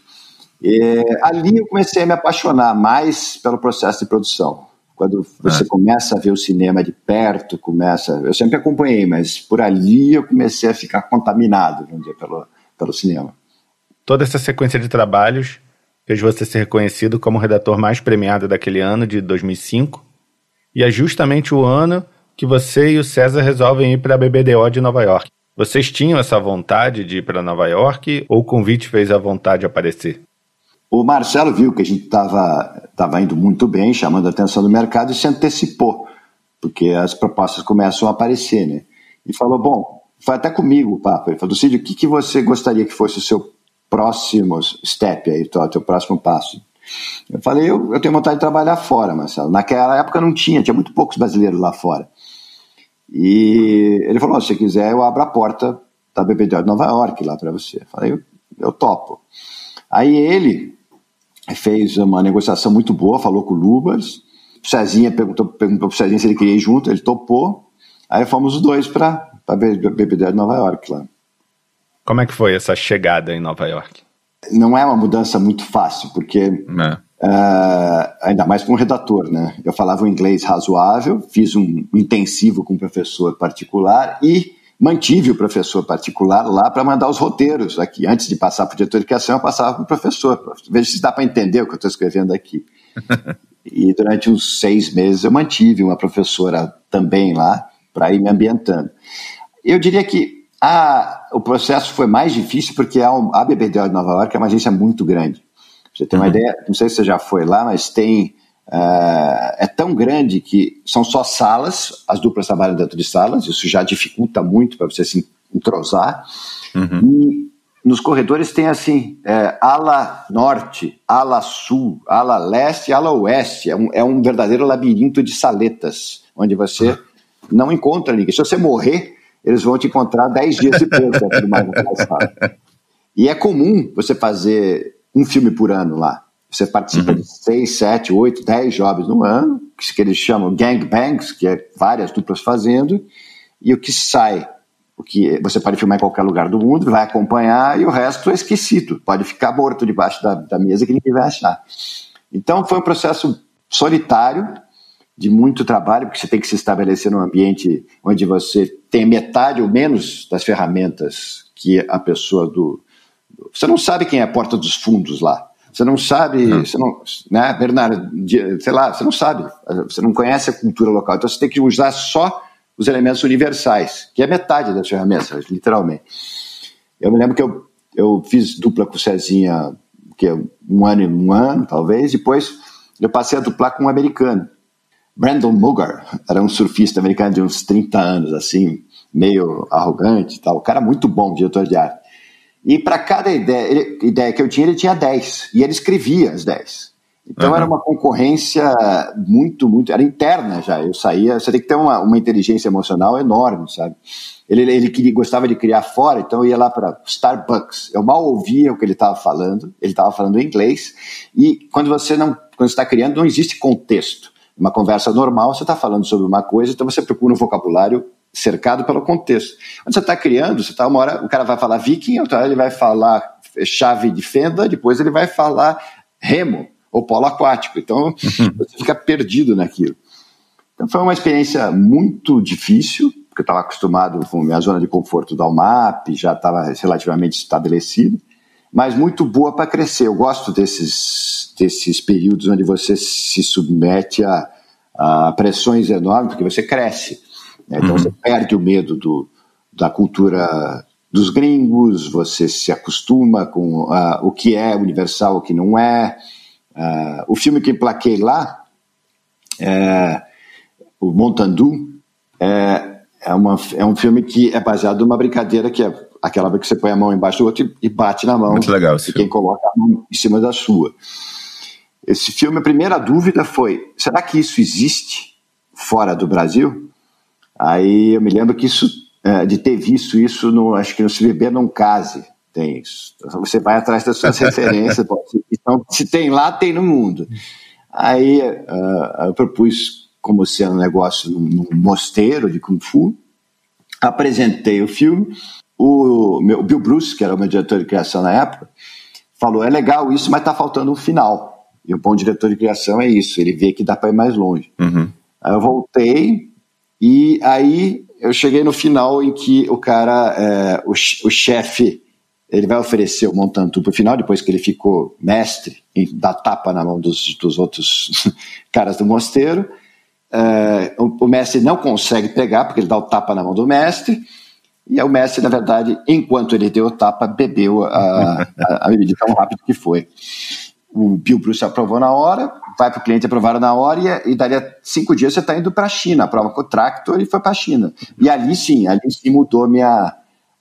Speaker 2: E, ali eu comecei a me apaixonar mais pelo processo de produção. Quando você é. começa a ver o cinema de perto, começa. Eu sempre acompanhei, mas por ali eu comecei a ficar contaminado, vamos dizer, pelo, pelo cinema.
Speaker 1: Toda essa sequência de trabalhos fez você ser reconhecido como o redator mais premiado daquele ano, de 2005. E é justamente o ano que você e o César resolvem ir para a BBDO de Nova York. Vocês tinham essa vontade de ir para Nova York ou o convite fez a vontade aparecer?
Speaker 2: O Marcelo viu que a gente estava tava indo muito bem, chamando a atenção do mercado e se antecipou, porque as propostas começam a aparecer, né? E falou: bom, foi até comigo o papo. Ele falou: Cid, o que, que você gostaria que fosse o seu próximo step aí, o teu próximo passo? Eu falei: eu, eu tenho vontade de trabalhar fora, Marcelo. Naquela época não tinha, tinha muito poucos brasileiros lá fora. E ele falou: se você quiser, eu abro a porta da BBDO de Nova York lá para você. Eu falei: eu, eu topo. Aí ele fez uma negociação muito boa, falou com o Lubas. O Cezinha perguntou, perguntou para o Cezinha se ele queria ir junto, ele topou. Aí fomos os dois para a BBDO de Nova York lá.
Speaker 1: Como é que foi essa chegada em Nova York?
Speaker 2: Não é uma mudança muito fácil, porque é. Uh, ainda mais para um redator, né? Eu falava um inglês razoável, fiz um intensivo com um professor particular e mantive o professor particular lá para mandar os roteiros aqui. Antes de passar para o diretor de criação, eu passava para o professor. Veja se dá para entender o que eu estou escrevendo aqui. e durante uns seis meses eu mantive uma professora também lá para ir me ambientando. Eu diria que a, o processo foi mais difícil porque a, a BBDO de Nova York é uma agência muito grande você tem uma uhum. ideia, não sei se você já foi lá, mas tem. Uh, é tão grande que são só salas, as duplas trabalham dentro de salas, isso já dificulta muito para você se entrosar. Uhum. nos corredores tem assim, é, ala norte, ala sul, ala leste, ala oeste. É um, é um verdadeiro labirinto de saletas, onde você não encontra ninguém. Se você morrer, eles vão te encontrar dez dias depois. e é comum você fazer um filme por ano lá. Você participa uhum. de seis, sete, oito, dez jobs no ano, que eles chamam gangbangs, que é várias duplas fazendo, e o que sai, o que você pode filmar em qualquer lugar do mundo, vai acompanhar, e o resto é esquecido. Pode ficar morto debaixo da, da mesa que ninguém vai achar. Então foi um processo solitário, de muito trabalho, porque você tem que se estabelecer num ambiente onde você tem metade ou menos das ferramentas que a pessoa do. Você não sabe quem é a porta dos fundos lá. Você não sabe, não. você não, né, Bernardo, sei lá, você não sabe, você não conhece a cultura local. Então você tem que usar só os elementos universais, que é metade das ferramentas, literalmente. Eu me lembro que eu, eu fiz dupla com o Cezinha, que é um ano e um ano, talvez, depois eu passei a duplar com um americano. Brandon Mugar era um surfista americano de uns 30 anos, assim, meio arrogante e tal. O cara muito bom, diretor de arte. E para cada ideia, ele, ideia que eu tinha, ele tinha 10. E ele escrevia as 10. Então uhum. era uma concorrência muito, muito. Era interna já. Eu saía. Você tem que ter uma, uma inteligência emocional enorme, sabe? Ele, ele queria, gostava de criar fora, então eu ia lá para Starbucks. Eu mal ouvia o que ele estava falando. Ele estava falando inglês. E quando você não. Quando está criando, não existe contexto. Uma conversa normal, você está falando sobre uma coisa, então você procura um vocabulário cercado pelo contexto. Quando você está criando, você está uma hora, o cara vai falar viking, outra hora ele vai falar chave de fenda, depois ele vai falar remo ou polo aquático. Então você fica perdido naquilo. Então foi uma experiência muito difícil, porque eu estava acostumado com a minha zona de conforto da UMAP, já estava relativamente estabelecido, mas muito boa para crescer. Eu gosto desses, desses períodos onde você se submete a, a pressões enormes, porque você cresce. Né? Então uhum. você perde o medo do, da cultura dos gringos, você se acostuma com uh, o que é universal, o que não é. Uh, o filme que plaquei lá, é, o Montandu, é, é, uma, é um filme que é baseado numa brincadeira que é aquela que você põe a mão embaixo do outro e, bate na mão
Speaker 1: Muito legal,
Speaker 2: de quem coloca a mão em cima da sua. Esse filme, a primeira dúvida foi: será que isso existe fora do Brasil? Aí eu me lembro que isso, é, de ter visto isso, no, acho que no Se Beber Não Case, tem isso. Então, você vai atrás das suas referências. Então, se tem lá, tem no mundo. Aí uh, eu propus como sendo um negócio num, mosteiro de Kung Fu, apresentei o filme, o, meu, o Bill Bruce, que era o meu diretor de criação na época, falou, é legal isso, mas está faltando um final. E um bom diretor de criação é isso, ele vê que dá para ir mais longe. Uhum. Aí eu voltei, e aí eu cheguei no final em que o cara, é, o, o chefe, ele vai oferecer o Montantu pro final, depois que ele ficou mestre em dar tapa na mão dos, dos outros caras do mosteiro. É, o, o, mestre não consegue pegar, porque ele dá o tapa na mão do mestre. E o mestre, na verdade, enquanto ele deu o tapa, bebeu a bebida tão rápido que foi o Bill Bruce aprovou na hora, vai para o cliente aprovar na hora e, e dali a cinco dias você está indo para a China, aprova com o Tractor e foi para a China. E ali sim, ali sim mudou minha,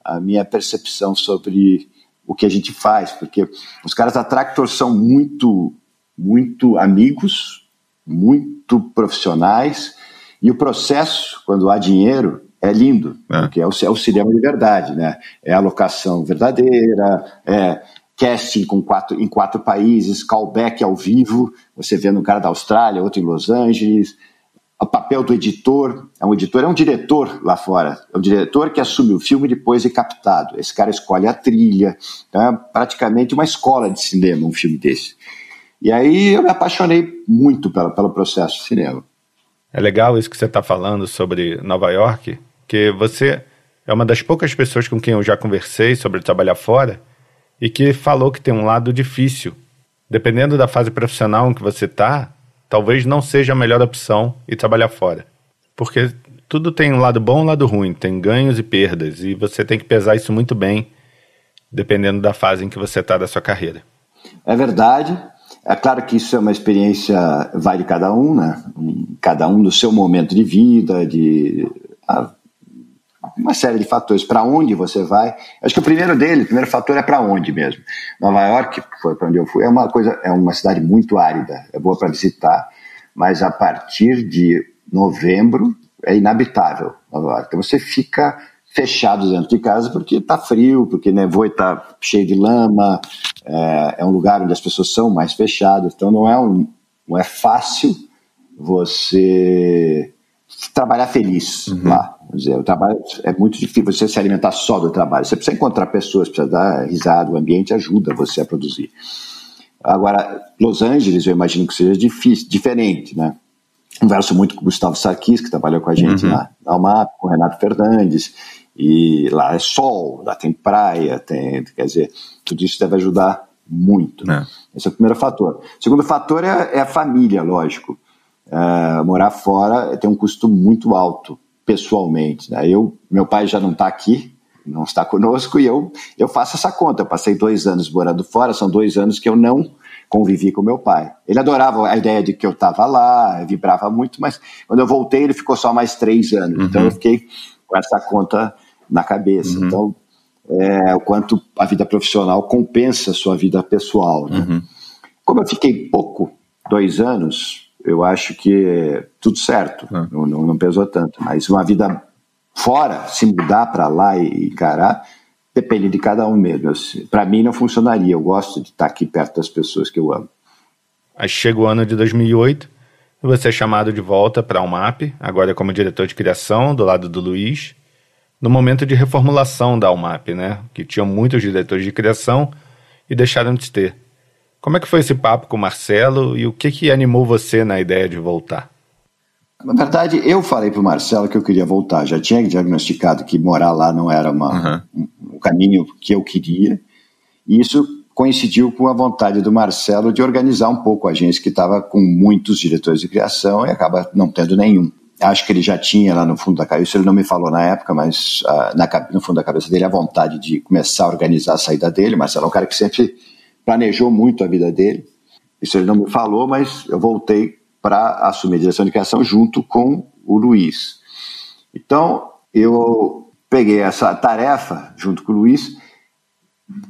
Speaker 2: a minha percepção sobre o que a gente faz, porque os caras da Tractor são muito, muito amigos, muito profissionais e o processo, quando há dinheiro, é lindo, é. porque é o, é o cinema de verdade, né? É a locação verdadeira, é casting com quatro, em quatro países, callback ao vivo, você vendo um cara da Austrália, outro em Los Angeles. O papel do editor, é um editor, é um diretor lá fora, é um diretor que assume o filme depois de captado. Esse cara escolhe a trilha, então é praticamente uma escola de cinema, um filme desse. E aí eu me apaixonei muito pelo, pelo processo de cinema.
Speaker 1: É legal isso que você está falando sobre Nova York, que você é uma das poucas pessoas com quem eu já conversei sobre trabalhar fora e que falou que tem um lado difícil. Dependendo da fase profissional em que você está, talvez não seja a melhor opção ir trabalhar fora. Porque tudo tem um lado bom e um lado ruim, tem ganhos e perdas, e você tem que pesar isso muito bem, dependendo da fase em que você está da sua carreira.
Speaker 2: É verdade. É claro que isso é uma experiência, vai de cada um, né? Cada um do seu momento de vida, de. Uma série de fatores. Para onde você vai? Acho que o primeiro dele, o primeiro fator é para onde mesmo. Nova York, foi para onde eu fui, é uma coisa, é uma cidade muito árida, é boa para visitar, mas a partir de novembro é inabitável Nova York. Então você fica fechado dentro de casa porque está frio, porque nevou e está cheio de lama, é, é, um lugar onde as pessoas são mais fechadas, então não é, um, não é fácil você trabalhar feliz uhum. lá. Quer dizer, o trabalho é muito difícil você se alimentar só do trabalho. Você precisa encontrar pessoas, precisa dar risada, o ambiente ajuda você a produzir. Agora, Los Angeles, eu imagino que seja difícil, diferente, né? Converso muito com o Gustavo Sarkis, que trabalhou com a gente uhum. lá na UMAP, com o Renato Fernandes, e lá é sol, lá tem praia, tem, quer dizer, tudo isso deve ajudar muito. É. Esse é o primeiro fator. O segundo fator é, é a família, lógico. Uh, morar fora tem um custo muito alto, pessoalmente. Né? Eu, meu pai já não está aqui, não está conosco, e eu, eu faço essa conta. Eu passei dois anos morando fora, são dois anos que eu não convivi com meu pai. Ele adorava a ideia de que eu estava lá, vibrava muito, mas quando eu voltei ele ficou só mais três anos. Uhum. Então eu fiquei com essa conta na cabeça. Uhum. Então, é, o quanto a vida profissional compensa a sua vida pessoal. Né? Uhum. Como eu fiquei pouco, dois anos, eu acho que tudo certo, ah. não, não, pesou tanto. Mas uma vida fora, se mudar para lá e encarar, depende de cada um mesmo. Para mim não funcionaria. Eu gosto de estar aqui perto das pessoas que eu amo.
Speaker 1: Aí chega o ano de 2008 e você é chamado de volta para a UMAP, agora como diretor de criação, do lado do Luiz, no momento de reformulação da UMAP, né? Que tinham muitos diretores de criação e deixaram de ter. Como é que foi esse papo com o Marcelo e o que, que animou você na ideia de voltar?
Speaker 2: Na verdade, eu falei para o Marcelo que eu queria voltar. Já tinha diagnosticado que morar lá não era uma, uhum. um, um caminho que eu queria. E isso coincidiu com a vontade do Marcelo de organizar um pouco a agência, que estava com muitos diretores de criação e acaba não tendo nenhum. Acho que ele já tinha lá no fundo da cabeça, ele não me falou na época, mas uh, na, no fundo da cabeça dele a vontade de começar a organizar a saída dele. Marcelo é um cara que sempre planejou muito a vida dele. Isso ele não me falou, mas eu voltei para assumir a direção de criação junto com o Luiz. Então, eu peguei essa tarefa junto com o Luiz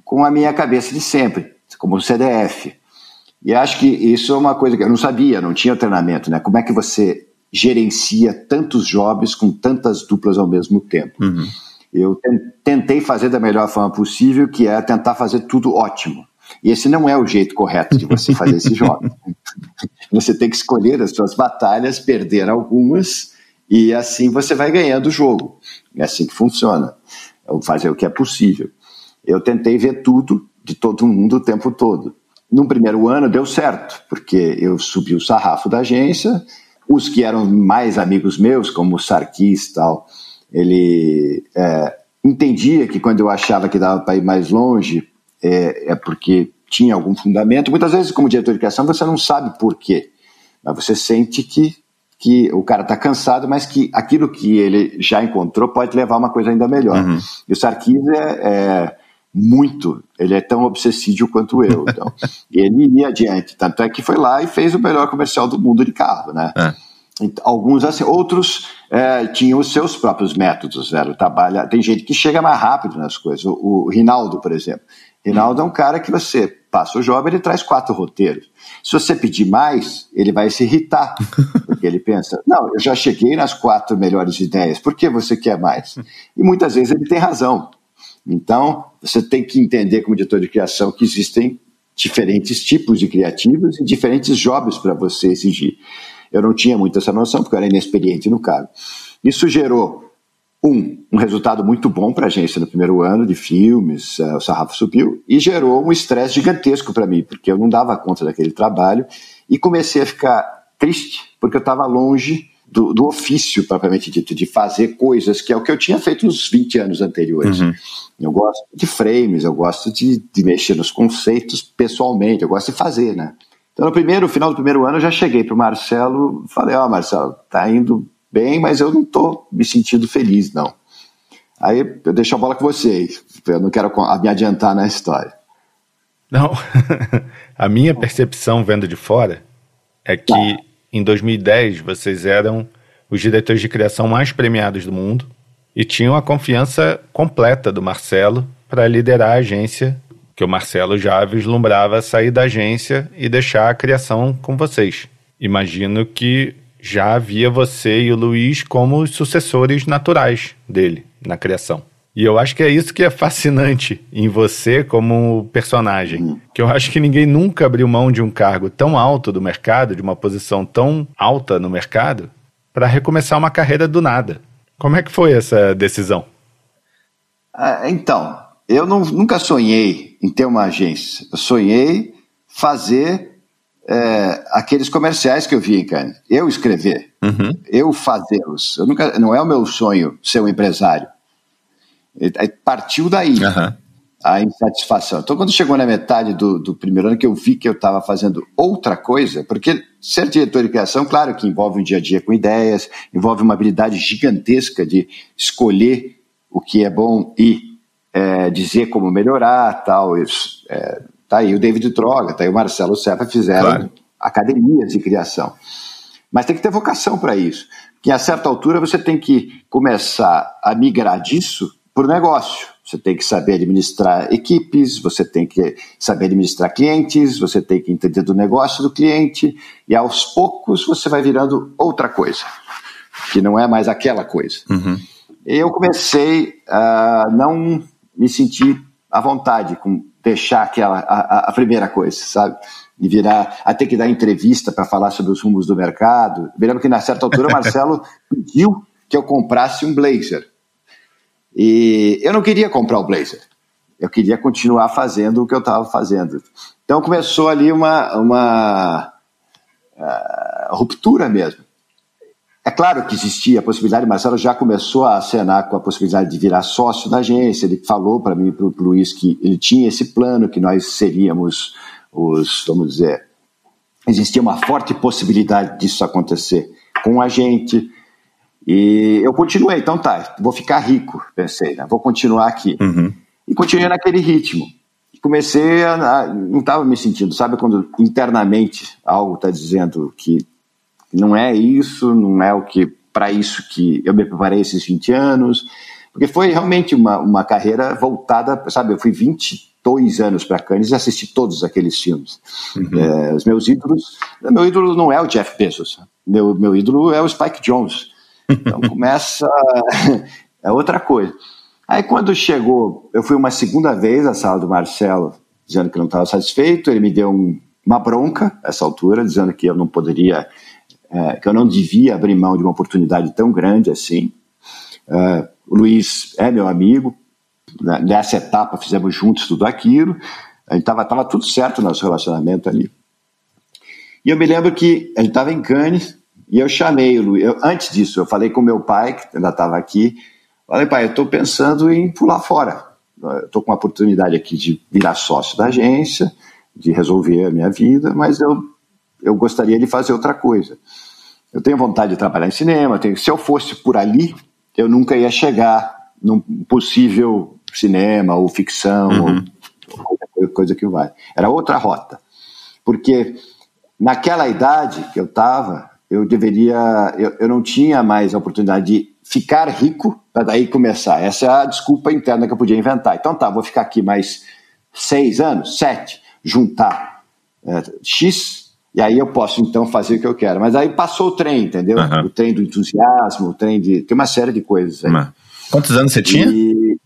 Speaker 2: com a minha cabeça de sempre, como CDF. E acho que isso é uma coisa que eu não sabia, não tinha treinamento, né? Como é que você gerencia tantos jobs com tantas duplas ao mesmo tempo? Uhum. Eu tentei fazer da melhor forma possível, que é tentar fazer tudo ótimo. E esse não é o jeito correto de você fazer esse jogo. Você tem que escolher as suas batalhas, perder algumas, e assim você vai ganhando o jogo. É assim que funciona. É fazer o que é possível. Eu tentei ver tudo de todo mundo o tempo todo. No primeiro ano deu certo, porque eu subi o sarrafo da agência, os que eram mais amigos meus, como o Sarkis e tal, ele é, entendia que quando eu achava que dava para ir mais longe, é, é porque tinha algum fundamento. Muitas vezes, como diretor de criação, você não sabe por quê, mas você sente que, que o cara está cansado, mas que aquilo que ele já encontrou pode levar a uma coisa ainda melhor. Uhum. E o Sarkis é, é, muito, ele é tão obsessivo quanto eu. Então, ele ia adiante, tanto é que foi lá e fez o melhor comercial do mundo de carro, né? É. Alguns assim, outros é, tinham os seus próprios métodos, velho. Trabalha, tem gente que chega mais rápido nas coisas. O, o Rinaldo, por exemplo, Rinaldo é um cara que você passa o job, ele traz quatro roteiros. Se você pedir mais, ele vai se irritar, porque ele pensa: não, eu já cheguei nas quatro melhores ideias, por que você quer mais? E muitas vezes ele tem razão. Então, você tem que entender, como diretor de criação, que existem diferentes tipos de criativos e diferentes jobs para você exigir. Eu não tinha muito essa noção, porque eu era inexperiente no cargo. Isso gerou um, um resultado muito bom para a agência no primeiro ano de filmes, uh, o sarrafo subiu, e gerou um estresse gigantesco para mim, porque eu não dava conta daquele trabalho, e comecei a ficar triste, porque eu estava longe do, do, ofício, propriamente dito, de fazer coisas, que é o que eu tinha feito nos 20 anos anteriores. Uhum. Eu gosto de frames, eu gosto de, de mexer nos conceitos pessoalmente, eu gosto de fazer, né? Então, no primeiro, no final do primeiro ano, eu já cheguei para o Marcelo, falei, ó, oh, Marcelo, tá indo bem, mas eu não estou me sentindo feliz, não. Aí eu deixo a bola com vocês, eu não quero me adiantar na história.
Speaker 1: Não, a minha percepção vendo de fora é que tá. em 2010 vocês eram os diretores de criação mais premiados do mundo, e tinham a confiança completa do Marcelo para liderar a agência, que o Marcelo já vislumbrava sair da agência e deixar a criação com vocês. Imagino que já havia você e o Luiz como os sucessores naturais dele na criação. E eu acho que é isso que é fascinante em você como personagem. Uhum. Que eu acho que ninguém nunca abriu mão de um cargo tão alto do mercado, de uma posição tão alta no mercado, para recomeçar uma carreira do nada. Como é que foi essa decisão?
Speaker 2: Ah, então, eu não, nunca sonhei em ter uma agência. Eu sonhei fazer é, aqueles comerciais que eu vi em Cannes. Eu escrever, uhum. eu fazê-los. Eu nunca, não é o meu sonho ser um empresário. Partiu daí uhum. a insatisfação. Então, quando chegou na metade do, do primeiro ano, que eu vi que eu estava fazendo outra coisa, porque ser diretor de criação, claro que envolve um dia a dia com ideias, envolve uma habilidade gigantesca de escolher o que é bom e é, dizer como melhorar, tal. Isso, é, tá aí o David Droga, tá aí o Marcelo Serra fizeram claro. academias de criação. Mas tem que ter vocação para isso. Que a certa altura você tem que começar a migrar disso por negócio. Você tem que saber administrar equipes, você tem que saber administrar clientes, você tem que entender do negócio do cliente, e aos poucos você vai virando outra coisa, que não é mais aquela coisa. Uhum. Eu comecei a não me sentir à vontade com deixar aquela a, a primeira coisa, sabe? E virar a ter que dar entrevista para falar sobre os rumos do mercado. Me lembro que, na certa altura, o Marcelo pediu que eu comprasse um blazer. E eu não queria comprar o blazer. Eu queria continuar fazendo o que eu estava fazendo. Então começou ali uma, uma uh, ruptura mesmo. É claro que existia a possibilidade, Marcelo já começou a acenar com a possibilidade de virar sócio da agência. Ele falou para mim e para o Luiz que ele tinha esse plano, que nós seríamos os, vamos dizer, existia uma forte possibilidade disso acontecer com a gente. E eu continuei, então tá, vou ficar rico, pensei, né? vou continuar aqui. Uhum. E continuei naquele ritmo. Comecei a. a não estava me sentindo, sabe quando internamente algo está dizendo que não é isso, não é o que. para isso que eu me preparei esses 20 anos. Porque foi realmente uma, uma carreira voltada, sabe, eu fui 22 anos para Cannes e assisti todos aqueles filmes. Uhum. É, os meus ídolos, meu ídolo não é o Jeff Bezos, meu, meu ídolo é o Spike Jones. Então começa. é outra coisa. Aí quando chegou, eu fui uma segunda vez à sala do Marcelo, dizendo que não estava satisfeito, ele me deu um, uma bronca essa altura, dizendo que eu não poderia, é, que eu não devia abrir mão de uma oportunidade tão grande assim. É, o Luiz é meu amigo, né, nessa etapa fizemos juntos tudo aquilo, estava tava tudo certo no nosso relacionamento ali. E eu me lembro que a gente estava em Cannes, e eu chamei o Luiz. Eu, antes disso, eu falei com meu pai, que ainda estava aqui. Falei, pai, eu estou pensando em pular fora. Estou com uma oportunidade aqui de virar sócio da agência, de resolver a minha vida, mas eu, eu gostaria de fazer outra coisa. Eu tenho vontade de trabalhar em cinema. Tenho, se eu fosse por ali, eu nunca ia chegar num possível cinema ou ficção uhum. ou coisa que vai. Era outra rota. Porque naquela idade que eu estava, eu deveria, eu, eu não tinha mais a oportunidade de ficar rico para daí começar. Essa é a desculpa interna que eu podia inventar. Então tá, vou ficar aqui mais seis anos, sete, juntar é, X, e aí eu posso então fazer o que eu quero. Mas aí passou o trem, entendeu? Uhum. O trem do entusiasmo, o trem de. Tem uma série de coisas aí.
Speaker 1: Quantos anos você tinha?
Speaker 2: E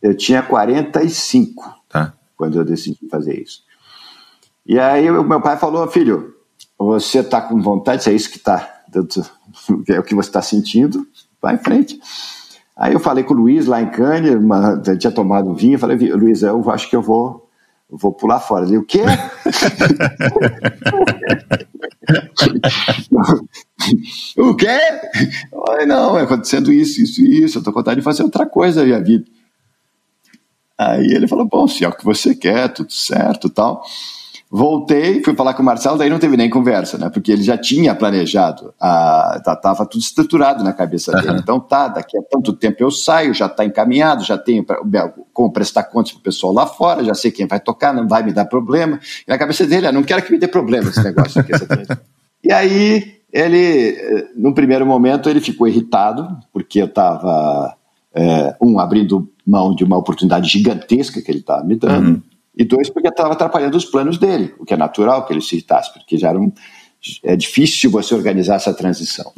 Speaker 2: eu tinha 45 tá. quando eu decidi fazer isso. E aí o meu pai falou, filho, você está com vontade, se é isso que está, é o que você está sentindo, vai em frente. Aí eu falei com o Luiz lá em uma, tinha tomado vinho, falei, Luiz, eu acho que eu vou, vou pular fora. Ele, o quê? o quê? Falei, não, é acontecendo isso, isso e isso, eu tô com vontade de fazer outra coisa na minha vida. Aí ele falou, bom, se é o que você quer, tudo certo tal. Voltei, fui falar com o Marcelo, daí não teve nem conversa, né? Porque ele já tinha planejado, a, tá, tava tudo estruturado na cabeça dele. Uhum. Então tá, daqui a tanto tempo eu saio, já está encaminhado, já tenho pra, como prestar contas pro pessoal lá fora, já sei quem vai tocar, não vai me dar problema. E na cabeça dele, ah, não quero que me dê problema esse negócio aqui. e aí ele, no primeiro momento, ele ficou irritado, porque eu estava é, um, abrindo mão de uma oportunidade gigantesca que ele estava me dando, uhum. E dois, porque estava atrapalhando os planos dele, o que é natural que ele se irritasse, porque já era um, é difícil você organizar essa transição.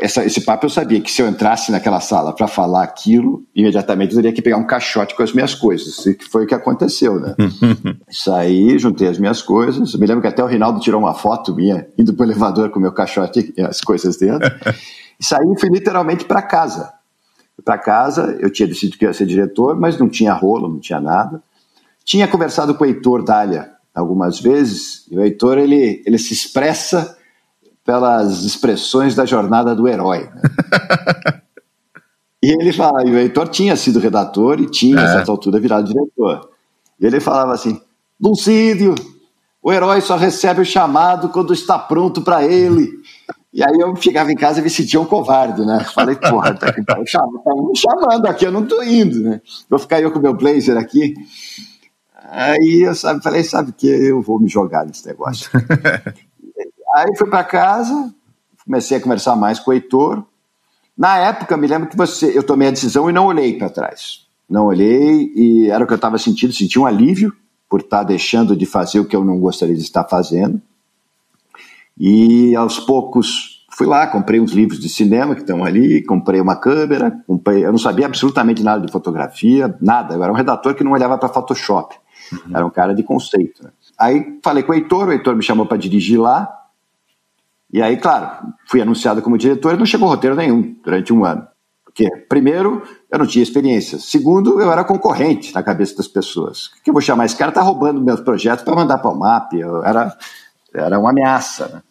Speaker 2: É essa, esse papo eu sabia que se eu entrasse naquela sala para falar aquilo, imediatamente eu teria que pegar um caixote com as minhas coisas, que foi o que aconteceu, né? Saí, juntei as minhas coisas, me lembro que até o Rinaldo tirou uma foto minha, indo pro elevador com o meu caixote e as coisas dentro, e saí e fui literalmente para casa. Para casa, eu tinha decidido que ia ser diretor, mas não tinha rolo, não tinha nada. Tinha conversado com o Heitor Dália algumas vezes, e o Heitor, ele, ele se expressa pelas expressões da jornada do herói. Né? e ele fala, e o Heitor tinha sido redator e tinha, é. a certa altura, virado diretor. E ele falava assim: Dulcídio, o herói só recebe o chamado quando está pronto para ele. E aí eu chegava em casa e me sentia um covarde, né? Falei, porra, tá, tá, me chamando aqui, eu não tô indo, né? Vou ficar eu com meu blazer aqui. Aí eu sabe, falei, sabe o que? Eu vou me jogar nesse negócio. Aí fui para casa, comecei a conversar mais com o Heitor. Na época, me lembro que você, eu tomei a decisão e não olhei para trás. Não olhei e era o que eu estava sentindo, senti um alívio por estar tá deixando de fazer o que eu não gostaria de estar fazendo. E aos poucos fui lá, comprei uns livros de cinema que estão ali, comprei uma câmera, comprei, eu não sabia absolutamente nada de fotografia, nada. Eu era um redator que não olhava para Photoshop. Uhum. Era um cara de conceito. Né? Aí falei com o Heitor, o Heitor me chamou para dirigir lá. E aí, claro, fui anunciado como diretor e não chegou roteiro nenhum durante um ano. Porque, primeiro, eu não tinha experiência. Segundo, eu era concorrente na cabeça das pessoas. O que eu vou chamar? Esse cara está roubando meus projetos para mandar para o MAP. Eu era, era uma ameaça. Né?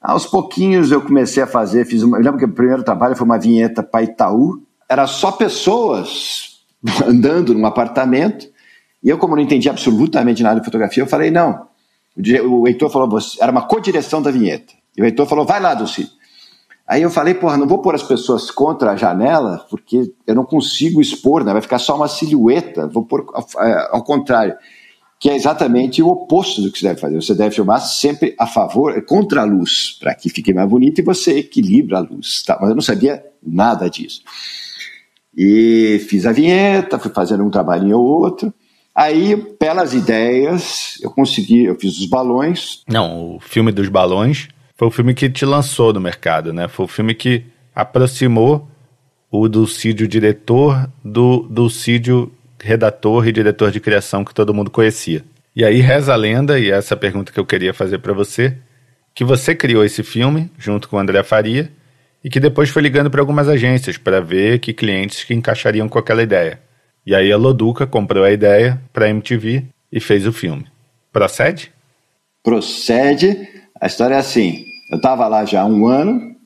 Speaker 2: Aos pouquinhos eu comecei a fazer, fiz uma, eu lembro que o primeiro trabalho foi uma vinheta para Itaú. Era só pessoas andando num apartamento. E eu, como não entendia absolutamente nada de fotografia, eu falei, não, o Heitor falou, era uma co-direção da vinheta. E o Heitor falou, vai lá, Dulce. Aí eu falei, porra, não vou pôr as pessoas contra a janela, porque eu não consigo expor, né? vai ficar só uma silhueta, vou pôr é, ao contrário, que é exatamente o oposto do que você deve fazer. Você deve filmar sempre a favor, contra a luz, para que fique mais bonito e você equilibra a luz. Tá? Mas eu não sabia nada disso. E fiz a vinheta, fui fazendo um trabalhinho ou outro, Aí, pelas ideias, eu consegui, eu fiz os balões.
Speaker 1: Não, o filme dos balões foi o filme que te lançou no mercado, né? Foi o filme que aproximou o Dulcídio diretor do Dulcídio redator e diretor de criação que todo mundo conhecia. E aí reza a lenda, e essa é pergunta que eu queria fazer para você, que você criou esse filme junto com o André Faria e que depois foi ligando para algumas agências para ver que clientes que encaixariam com aquela ideia. E aí a Loduca comprou a ideia para a MTV e fez o filme. Procede?
Speaker 2: Procede. A história é assim: eu estava lá já há um ano,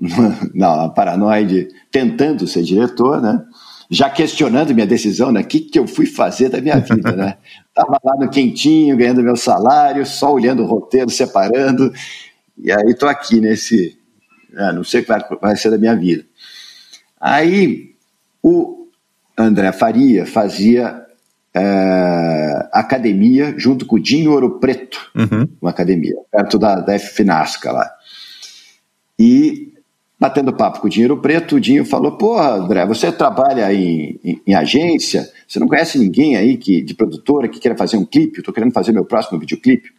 Speaker 2: na paranoide, tentando ser diretor, né? Já questionando minha decisão, né? O que, que eu fui fazer da minha vida, né? Estava lá no quentinho, ganhando meu salário, só olhando o roteiro, separando. E aí estou aqui nesse. Ah, não sei o que vai, vai ser da minha vida. Aí o, André Faria fazia é, academia junto com o Dinho Ouro Preto, uhum. uma academia, perto da, da FNASCA lá. E batendo papo com o Dinheiro Preto, o Dinho falou: Porra, André, você trabalha em, em, em, agência, você não conhece ninguém aí que, de produtora que queira fazer um clipe? Eu estou querendo fazer meu próximo videoclipe.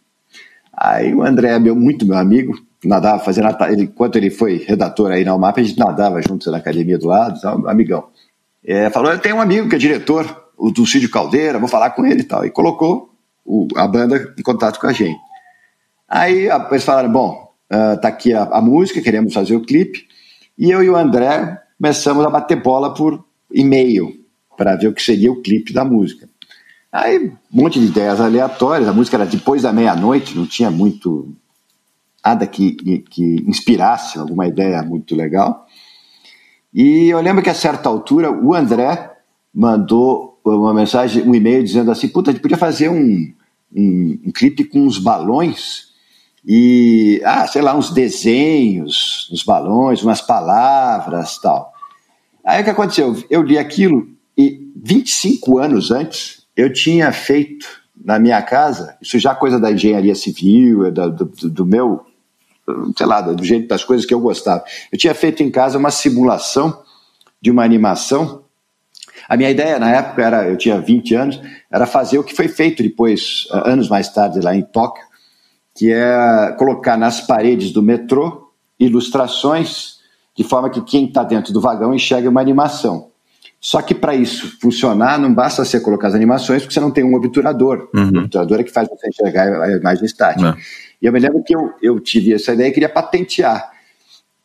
Speaker 2: Aí o André é meu, muito meu amigo, nadava, fazendo. Ele, enquanto ele foi redator aí na UMAP, a gente nadava juntos na academia do lado, então, amigão é, falou: Eu tenho um amigo que é diretor, o do Cídio Caldeira, vou falar com ele e tal. E colocou o, a banda em contato com a gente. Aí eles falaram: Bom, uh, tá aqui a, a, música, queremos fazer o clipe. E eu e o André começamos a bater bola por e-mail para ver o que seria o clipe da música. Aí, um monte de ideias aleatórias. A música era depois da meia-noite, não tinha muito. nada que, que inspirasse alguma ideia muito legal. E eu lembro que a certa altura o André mandou uma mensagem, um e-mail dizendo assim: puta, a gente podia fazer um, um, um clipe com uns balões e, ah, sei lá, uns desenhos nos balões, umas palavras tal. Aí o que aconteceu? Eu li aquilo e 25 anos antes eu tinha feito na minha casa, isso já coisa da engenharia civil, do, do, do meu sei lá, do jeito das coisas que eu gostava. Eu tinha feito em casa uma simulação de uma animação. A minha ideia na época era, eu tinha 20 anos, era fazer o que foi feito depois, anos mais tarde, lá em Tóquio, que é colocar nas paredes do metrô ilustrações de forma que quem está dentro do vagão enxergue uma animação. Só que para isso funcionar, não basta você colocar as animações, porque você não tem um obturador. Uhum. O obturador é que faz você enxergar a imagem estática. É. E eu me lembro que eu, eu tive essa ideia e queria patentear.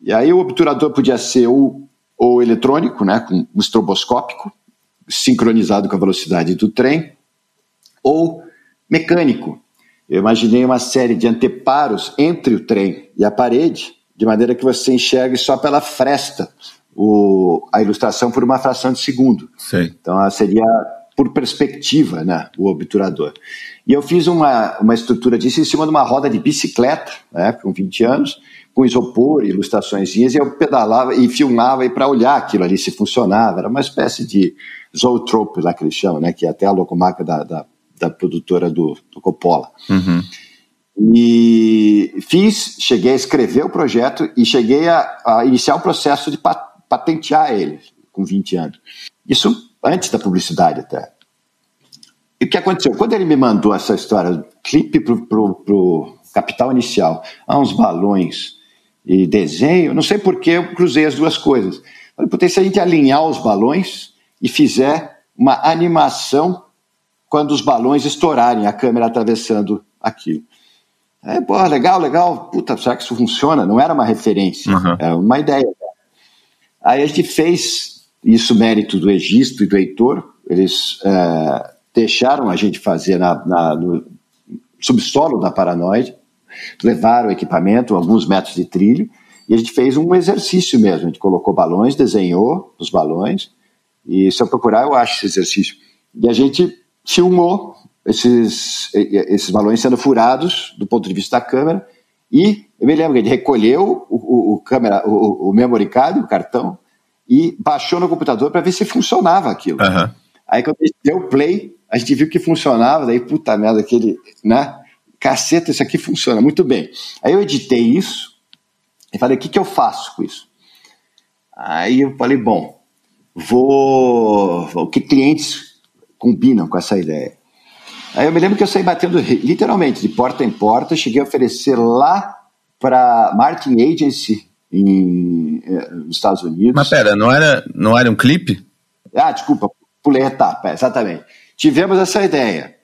Speaker 2: E aí o obturador podia ser o, o eletrônico, né, com um estroboscópico, sincronizado com a velocidade do trem, ou mecânico. Eu imaginei uma série de anteparos entre o trem e a parede, de maneira que você enxergue só pela fresta o, a ilustração por uma fração de segundo.
Speaker 1: Sei.
Speaker 2: Então seria por perspectiva, né, o obturador. E eu fiz uma, uma estrutura disso em cima de uma roda de bicicleta, né, com 20 anos, com isopor, ilustrações, e eu pedalava e filmava para olhar aquilo ali se funcionava. Era uma espécie de zootrope lá que eles chamam, né, que é até a locomarca da, da, da produtora do, do Coppola.
Speaker 1: Uhum.
Speaker 2: E fiz, cheguei a escrever o projeto e cheguei a, a iniciar o processo de patentear ele com 20 anos. Isso antes da publicidade até. E o que aconteceu? Quando ele me mandou essa história, clipe para o capital inicial, há uns balões e desenho, não sei por que eu cruzei as duas coisas. Falei, porque se a gente alinhar os balões e fizer uma animação quando os balões estourarem, a câmera atravessando aquilo. É, pô, legal, legal. Puta, será que isso funciona? Não era uma referência, uhum. era uma ideia. Aí a gente fez isso mérito do Egisto e do Heitor. Eles é, deixaram a gente fazer na, na, no subsolo da Paranoide, levaram o equipamento, alguns metros de trilho, e a gente fez um exercício mesmo. A gente colocou balões, desenhou os balões, e se eu procurar eu acho esse exercício. E a gente filmou esses, esses balões sendo furados do ponto de vista da câmera, e eu me lembro que ele recolheu o, o, o câmera, o, o memory card, o cartão, e baixou no computador para ver se funcionava aquilo.
Speaker 1: Uhum.
Speaker 2: Aí quando a gente deu play, a gente viu que funcionava, daí, puta merda, aquele, né? Caceta, isso aqui funciona muito bem. Aí eu editei isso e falei, o que, que eu faço com isso? Aí eu falei, bom, vou. O que clientes combinam com essa ideia? Aí eu me lembro que eu saí batendo literalmente de porta em porta, cheguei a oferecer lá para Martin Agency em, eh, nos Estados Unidos.
Speaker 1: Mas pera, não era, não era um clipe?
Speaker 2: Ah, desculpa, pulei a etapa, exatamente. Tivemos essa ideia.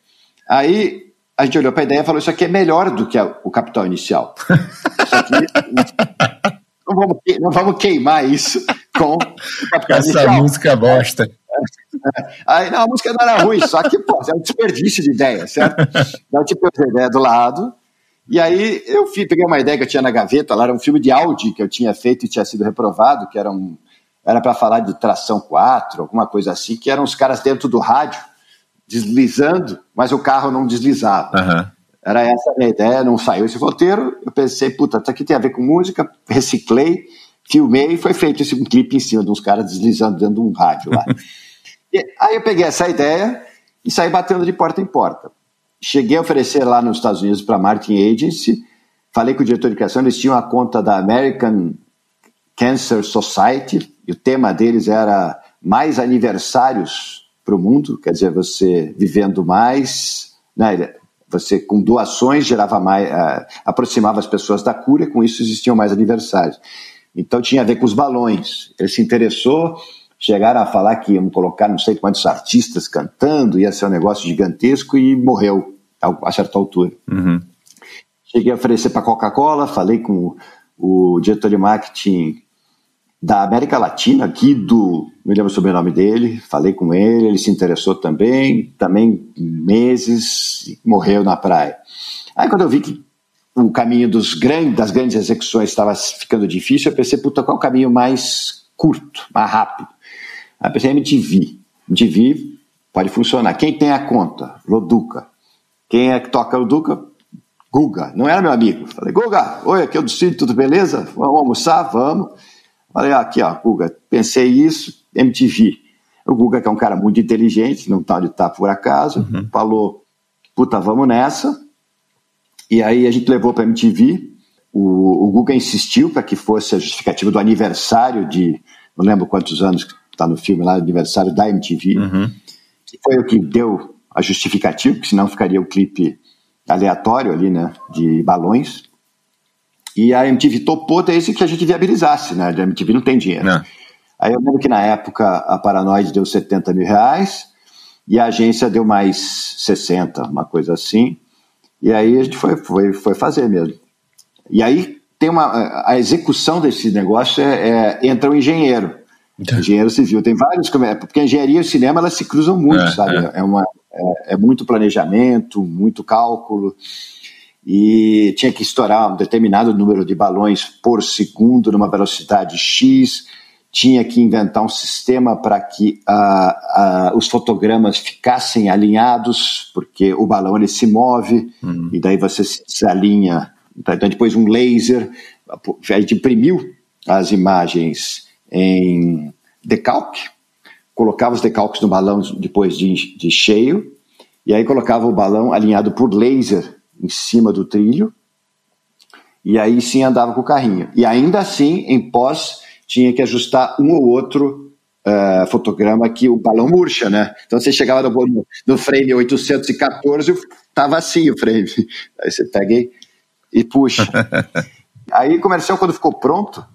Speaker 2: Aí a gente olhou para a ideia e falou: Isso aqui é melhor do que a, o capital inicial. Isso aqui. não, vamos, não vamos queimar isso com o
Speaker 1: capital Essa inicial. Essa música bosta.
Speaker 2: Aí, não, a música não era ruim, só que, pô, é um desperdício de ideia, certo? Então, tipo, a ideia do lado. E aí eu fui, peguei uma ideia que eu tinha na gaveta, lá era um filme de Audi que eu tinha feito e tinha sido reprovado, que era um era para falar de tração 4, alguma coisa assim, que eram os caras dentro do rádio deslizando, mas o carro não deslizava.
Speaker 1: Uhum.
Speaker 2: Era essa a minha ideia, não saiu esse roteiro. Eu pensei, puta, isso aqui tem a ver com música, reciclei, filmei e foi feito esse um clipe em cima de uns caras deslizando dentro de um rádio lá. E, aí eu peguei essa ideia e saí batendo de porta em porta. Cheguei a oferecer lá nos Estados Unidos para a Martin Agency, falei com o diretor de criação, eles tinham a conta da American Cancer Society, e o tema deles era mais aniversários para o mundo, quer dizer, você vivendo mais, né, você com doações gerava mais, uh, aproximava as pessoas da cura, e com isso existiam mais aniversários. Então tinha a ver com os balões. Ele se interessou, chegaram a falar que iam colocar não sei quantos artistas cantando, ia ser um negócio gigantesco e morreu a certa altura.
Speaker 1: Uhum.
Speaker 2: Cheguei a oferecer para a Coca-Cola, falei com o, o diretor de marketing da América Latina, Guido, me lembro o sobrenome dele, falei com ele, ele se interessou também, também meses, morreu na praia. Aí quando eu vi que o caminho dos grandes, das grandes execuções estava ficando difícil, eu pensei, puta, qual é o caminho mais curto, mais rápido? Aí pensei, MTV. MTV pode funcionar. Quem tem a conta? Loduca. Quem é que toca o Duca? Guga. Não era meu amigo. Falei, Guga, oi, aqui é o do Cid, tudo beleza? Vamos almoçar? Vamos. Falei, ah, aqui, ó, Guga, pensei isso, MTV. O Guga, que é um cara muito inteligente, não tá onde tá por acaso, uhum. falou, puta, vamos nessa. E aí a gente levou para MTV. O, o Guga insistiu para que fosse a justificativa do aniversário de, não lembro quantos anos está no filme lá, aniversário da MTV, uhum. que foi o que deu a justificativa, porque senão ficaria o clipe aleatório ali, né, de balões. E a MTV topou desde que a gente viabilizasse, né? A MTV não tem dinheiro. Não. Aí eu lembro que na época a Paranoide deu 70 mil reais e a agência deu mais 60, uma coisa assim. E aí a gente foi, foi, foi fazer mesmo. E aí tem uma. A execução desse negócio é, é entra o um engenheiro. Então. Engenheiro civil. Tem vários. Porque a engenharia e o cinema elas se cruzam muito, é, sabe? É. é uma, é, é, muito planejamento, muito cálculo. E tinha que estourar um determinado número de balões por segundo numa velocidade X tinha que inventar um sistema para que uh, uh, os fotogramas ficassem alinhados, porque o balão ele se move, uhum. e daí você se alinha. Então, depois um laser, a gente imprimiu as imagens em decalque, colocava os decalques no balão depois de, de cheio, e aí colocava o balão alinhado por laser em cima do trilho, e aí sim andava com o carrinho. E ainda assim, em pós tinha que ajustar um ou outro uh, fotograma que o balão murcha, né? Então você chegava no, no frame 814, tava assim o frame. Aí você pega e, e puxa. Aí o comercial, quando ficou pronto,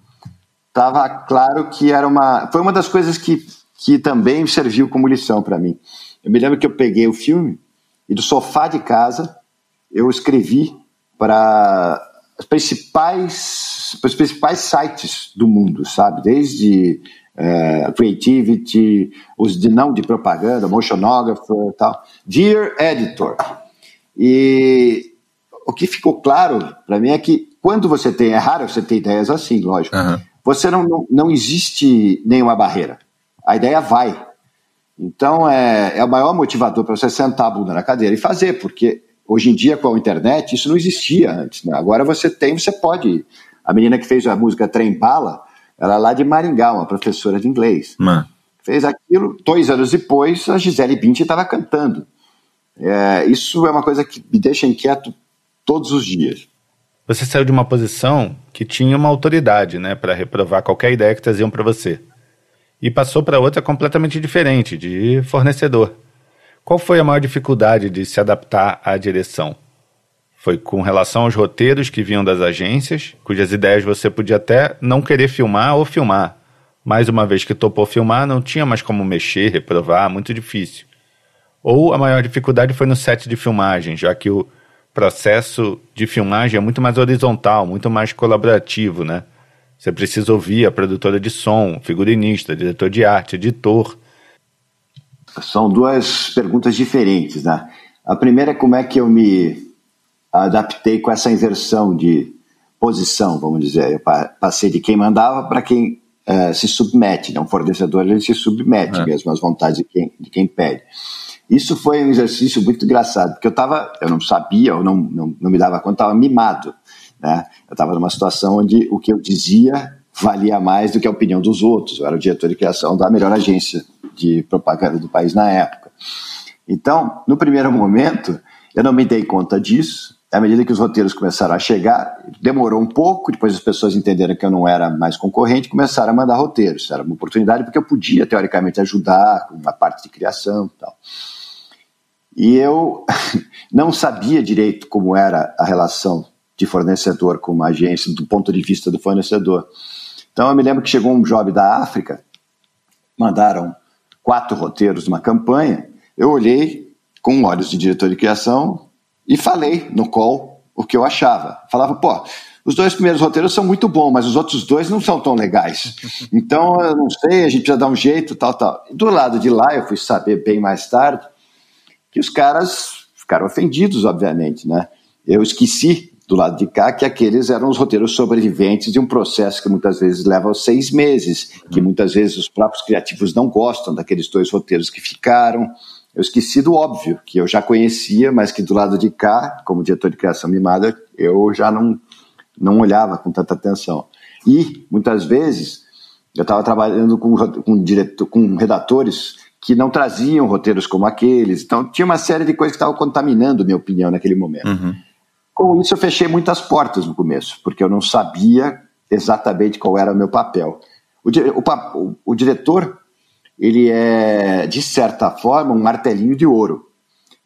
Speaker 2: tava claro que era uma. Foi uma das coisas que, que também serviu como lição para mim. Eu me lembro que eu peguei o filme e do sofá de casa eu escrevi para as principais, os principais sites do mundo, sabe? Desde é, Creativity, os de não de propaganda, Motionographer e tal. Dear Editor. E o que ficou claro para mim é que quando você tem, é raro você ter ideias assim, lógico, uhum. você não, não, não existe nenhuma barreira. A ideia vai. Então é, é o maior motivador para você sentar a bunda na cadeira e fazer, porque Hoje em dia, com a internet, isso não existia antes. Né? Agora você tem, você pode. A menina que fez a música Trem Bala, ela é lá de Maringá, uma professora de inglês. Man. Fez aquilo, dois anos depois, a Gisele Bündchen estava cantando. É, isso é uma coisa que me deixa inquieto todos os dias.
Speaker 1: Você saiu de uma posição que tinha uma autoridade, né, para reprovar qualquer ideia que traziam para você, e passou para outra completamente diferente, de fornecedor. Qual foi a maior dificuldade de se adaptar à direção? Foi com relação aos roteiros que vinham das agências, cujas ideias você podia até não querer filmar ou filmar. Mais uma vez que topou filmar, não tinha mais como mexer, reprovar, muito difícil. Ou a maior dificuldade foi no set de filmagem, já que o processo de filmagem é muito mais horizontal, muito mais colaborativo, né? Você precisa ouvir a produtora de som, figurinista, diretor de arte, editor,
Speaker 2: são duas perguntas diferentes, né? A primeira é como é que eu me adaptei com essa inversão de posição, vamos dizer. Eu passei de quem mandava para quem uh, se submete. Né? Um fornecedor ele se submete é. mesmo às vontades de quem, de quem pede. Isso foi um exercício muito engraçado, porque eu tava, eu não sabia, eu não, não, não me dava conta, estava mimado. Né? Eu estava numa situação onde o que eu dizia valia mais do que a opinião dos outros. Eu era o diretor de criação da melhor agência de propaganda do país na época. Então, no primeiro momento, eu não me dei conta disso. À medida que os roteiros começaram a chegar, demorou um pouco, depois as pessoas entenderam que eu não era mais concorrente, começaram a mandar roteiros. Era uma oportunidade porque eu podia, teoricamente, ajudar com uma parte de criação e tal. E eu não sabia direito como era a relação de fornecedor com uma agência do ponto de vista do fornecedor. Então eu me lembro que chegou um job da África, mandaram quatro roteiros numa campanha, eu olhei com olhos de diretor de criação e falei no call o que eu achava. Falava, pô, os dois primeiros roteiros são muito bons, mas os outros dois não são tão legais. Então, eu não sei, a gente precisa dar um jeito, tal, tal. Do lado de lá, eu fui saber bem mais tarde que os caras ficaram ofendidos, obviamente, né? Eu esqueci do lado de cá que aqueles eram os roteiros sobreviventes de um processo que muitas vezes leva seis meses, que muitas vezes os próprios criativos não gostam daqueles dois roteiros que ficaram. Eu esqueci do óbvio, que eu já conhecia, mas que do lado de cá, como diretor de criação mimada, eu já não, não olhava com tanta atenção. E, muitas vezes, eu estava trabalhando com, com, diretor, com redatores que não traziam roteiros como aqueles. Então, tinha uma série de coisas que estavam contaminando minha opinião naquele momento. Uhum. Com isso, eu fechei muitas portas no começo, porque eu não sabia exatamente qual era o meu papel. O, o, o, o diretor ele é, de certa forma, um martelinho de ouro.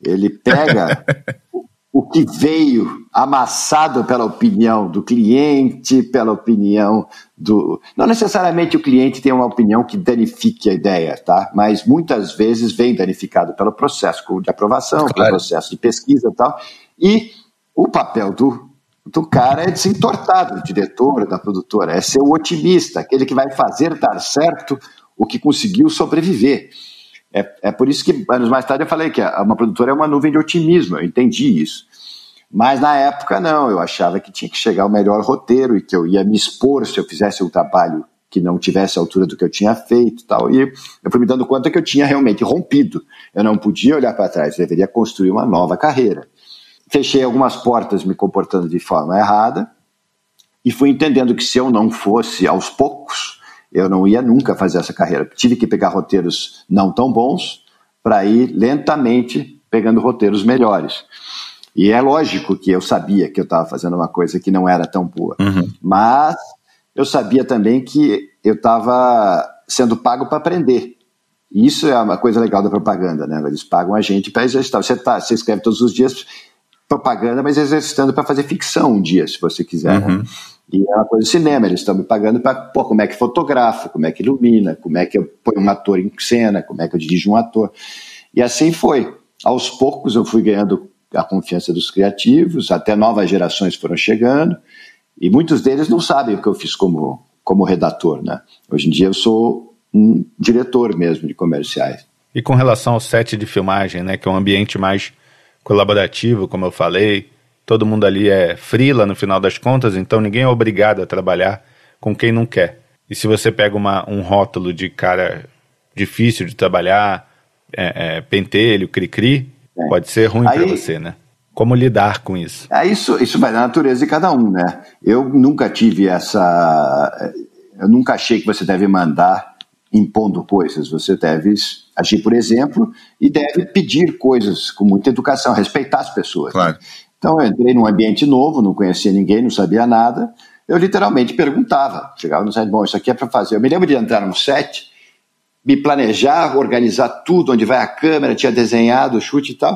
Speaker 2: Ele pega o que veio amassado pela opinião do cliente, pela opinião do. Não necessariamente o cliente tem uma opinião que danifique a ideia, tá? Mas muitas vezes vem danificado pelo processo de aprovação, claro. pelo processo de pesquisa e tal. E o papel do, do cara é de se entortar, do diretor, da produtora, é ser o otimista, aquele que vai fazer dar certo o que conseguiu sobreviver. É, é por isso que, anos mais tarde, eu falei que uma produtora é uma nuvem de otimismo, eu entendi isso. Mas na época, não, eu achava que tinha que chegar o melhor roteiro e que eu ia me expor se eu fizesse um trabalho que não tivesse a altura do que eu tinha feito tal. E eu fui me dando conta que eu tinha realmente rompido. Eu não podia olhar para trás, eu deveria construir uma nova carreira. Fechei algumas portas me comportando de forma errada e fui entendendo que se eu não fosse aos poucos, eu não ia nunca fazer essa carreira. Tive que pegar roteiros não tão bons para ir lentamente pegando roteiros melhores. E é lógico que eu sabia que eu estava fazendo uma coisa que não era tão boa, uhum. mas eu sabia também que eu estava sendo pago para aprender. E isso é uma coisa legal da propaganda, né? Eles pagam a gente para exercitar. Você, tá, você escreve todos os dias propaganda, mas exercitando para fazer ficção um dia, se você quiser. Né? Uhum. Né? E é uma coisa do cinema, eles estão me pagando para, pô, como é que fotografa, como é que ilumina, como é que eu ponho um ator em cena, como é que eu dirijo um ator. E assim foi. Aos poucos eu fui ganhando a confiança dos criativos, até novas gerações foram chegando, e muitos deles não sabem o que eu fiz como, como redator, né? Hoje em dia eu sou um diretor mesmo de comerciais.
Speaker 1: E com relação ao set de filmagem, né, que é um ambiente mais colaborativo, como eu falei, todo mundo ali é frila no final das contas, então ninguém é obrigado a trabalhar com quem não quer. E se você pega uma, um rótulo de cara difícil de trabalhar, é, é, pentelho, cri-cri, é. pode ser ruim para você, né? Como lidar com isso?
Speaker 2: É, isso? Isso vai da natureza de cada um, né? Eu nunca tive essa. Eu nunca achei que você deve mandar impondo coisas. Você deve agir por exemplo e deve pedir coisas com muita educação, respeitar as pessoas. Claro. Então eu entrei num ambiente novo, não conhecia ninguém, não sabia nada. Eu literalmente perguntava. Chegava no set, bom, isso aqui é para fazer. Eu me lembro de entrar num set, me planejar, organizar tudo, onde vai a câmera, tinha desenhado o chute e tal.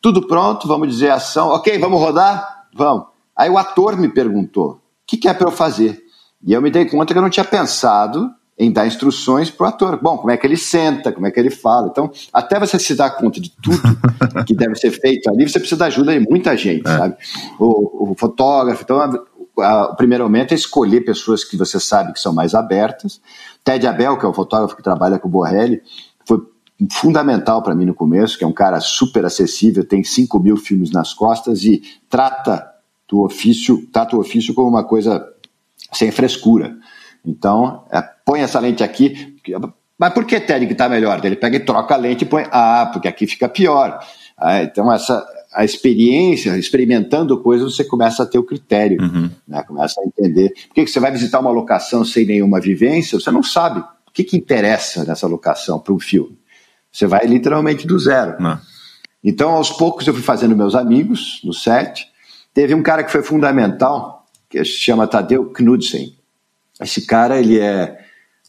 Speaker 2: Tudo pronto, vamos dizer ação. Ok, vamos rodar? Vamos. Aí o ator me perguntou: o que, que é para eu fazer? E eu me dei conta que eu não tinha pensado em dar instruções para o ator. Bom, como é que ele senta, como é que ele fala. Então, até você se dar conta de tudo que deve ser feito ali, você precisa da ajuda de muita gente, é. sabe? O, o, fotógrafo. Então, a, a, o primeiro momento é escolher pessoas que você sabe que são mais abertas. Ted Abel, que é o fotógrafo que trabalha com o Borrelli, foi fundamental para mim no começo, que é um cara super acessível, tem 5 mil filmes nas costas e trata do ofício, trata o ofício como uma coisa sem frescura. Então, é, põe essa lente aqui. Mas por que Ted que está melhor? Ele pega e troca a lente e põe. Ah, porque aqui fica pior. Ah, então, essa, a experiência, experimentando coisas, você começa a ter o critério, uhum. né? começa a entender. Por que você vai visitar uma locação sem nenhuma vivência? Você não sabe o que, que interessa nessa locação para um filme. Você vai literalmente do zero. Não. Então, aos poucos, eu fui fazendo meus amigos no set. Teve um cara que foi fundamental, que se chama Tadeu Knudsen. Esse cara, ele é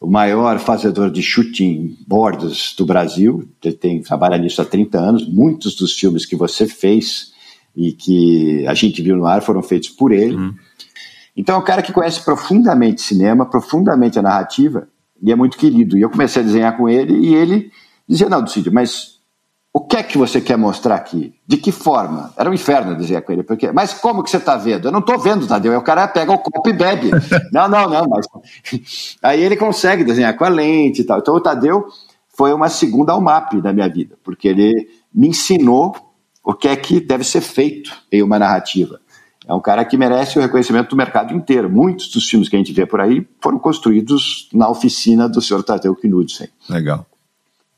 Speaker 2: o maior fazedor de shooting boards do Brasil. Ele tem, trabalha nisso há 30 anos. Muitos dos filmes que você fez e que a gente viu no ar foram feitos por ele. Uhum. Então é um cara que conhece profundamente cinema, profundamente a narrativa, e é muito querido. E eu comecei a desenhar com ele e ele dizia, não, Ducídio, mas o que é que você quer mostrar aqui? De que forma? Era um inferno dizer com ele, porque, mas como que você está vendo? Eu não estou vendo, Tadeu. Aí o cara pega o copo e bebe. não, não, não, mas. Aí ele consegue desenhar com a lente e tal. Então o Tadeu foi uma segunda UMAP na minha vida, porque ele me ensinou o que é que deve ser feito em uma narrativa. É um cara que merece o reconhecimento do mercado inteiro. Muitos dos filmes que a gente vê por aí foram construídos na oficina do senhor Tadeu Knudsen.
Speaker 1: Legal.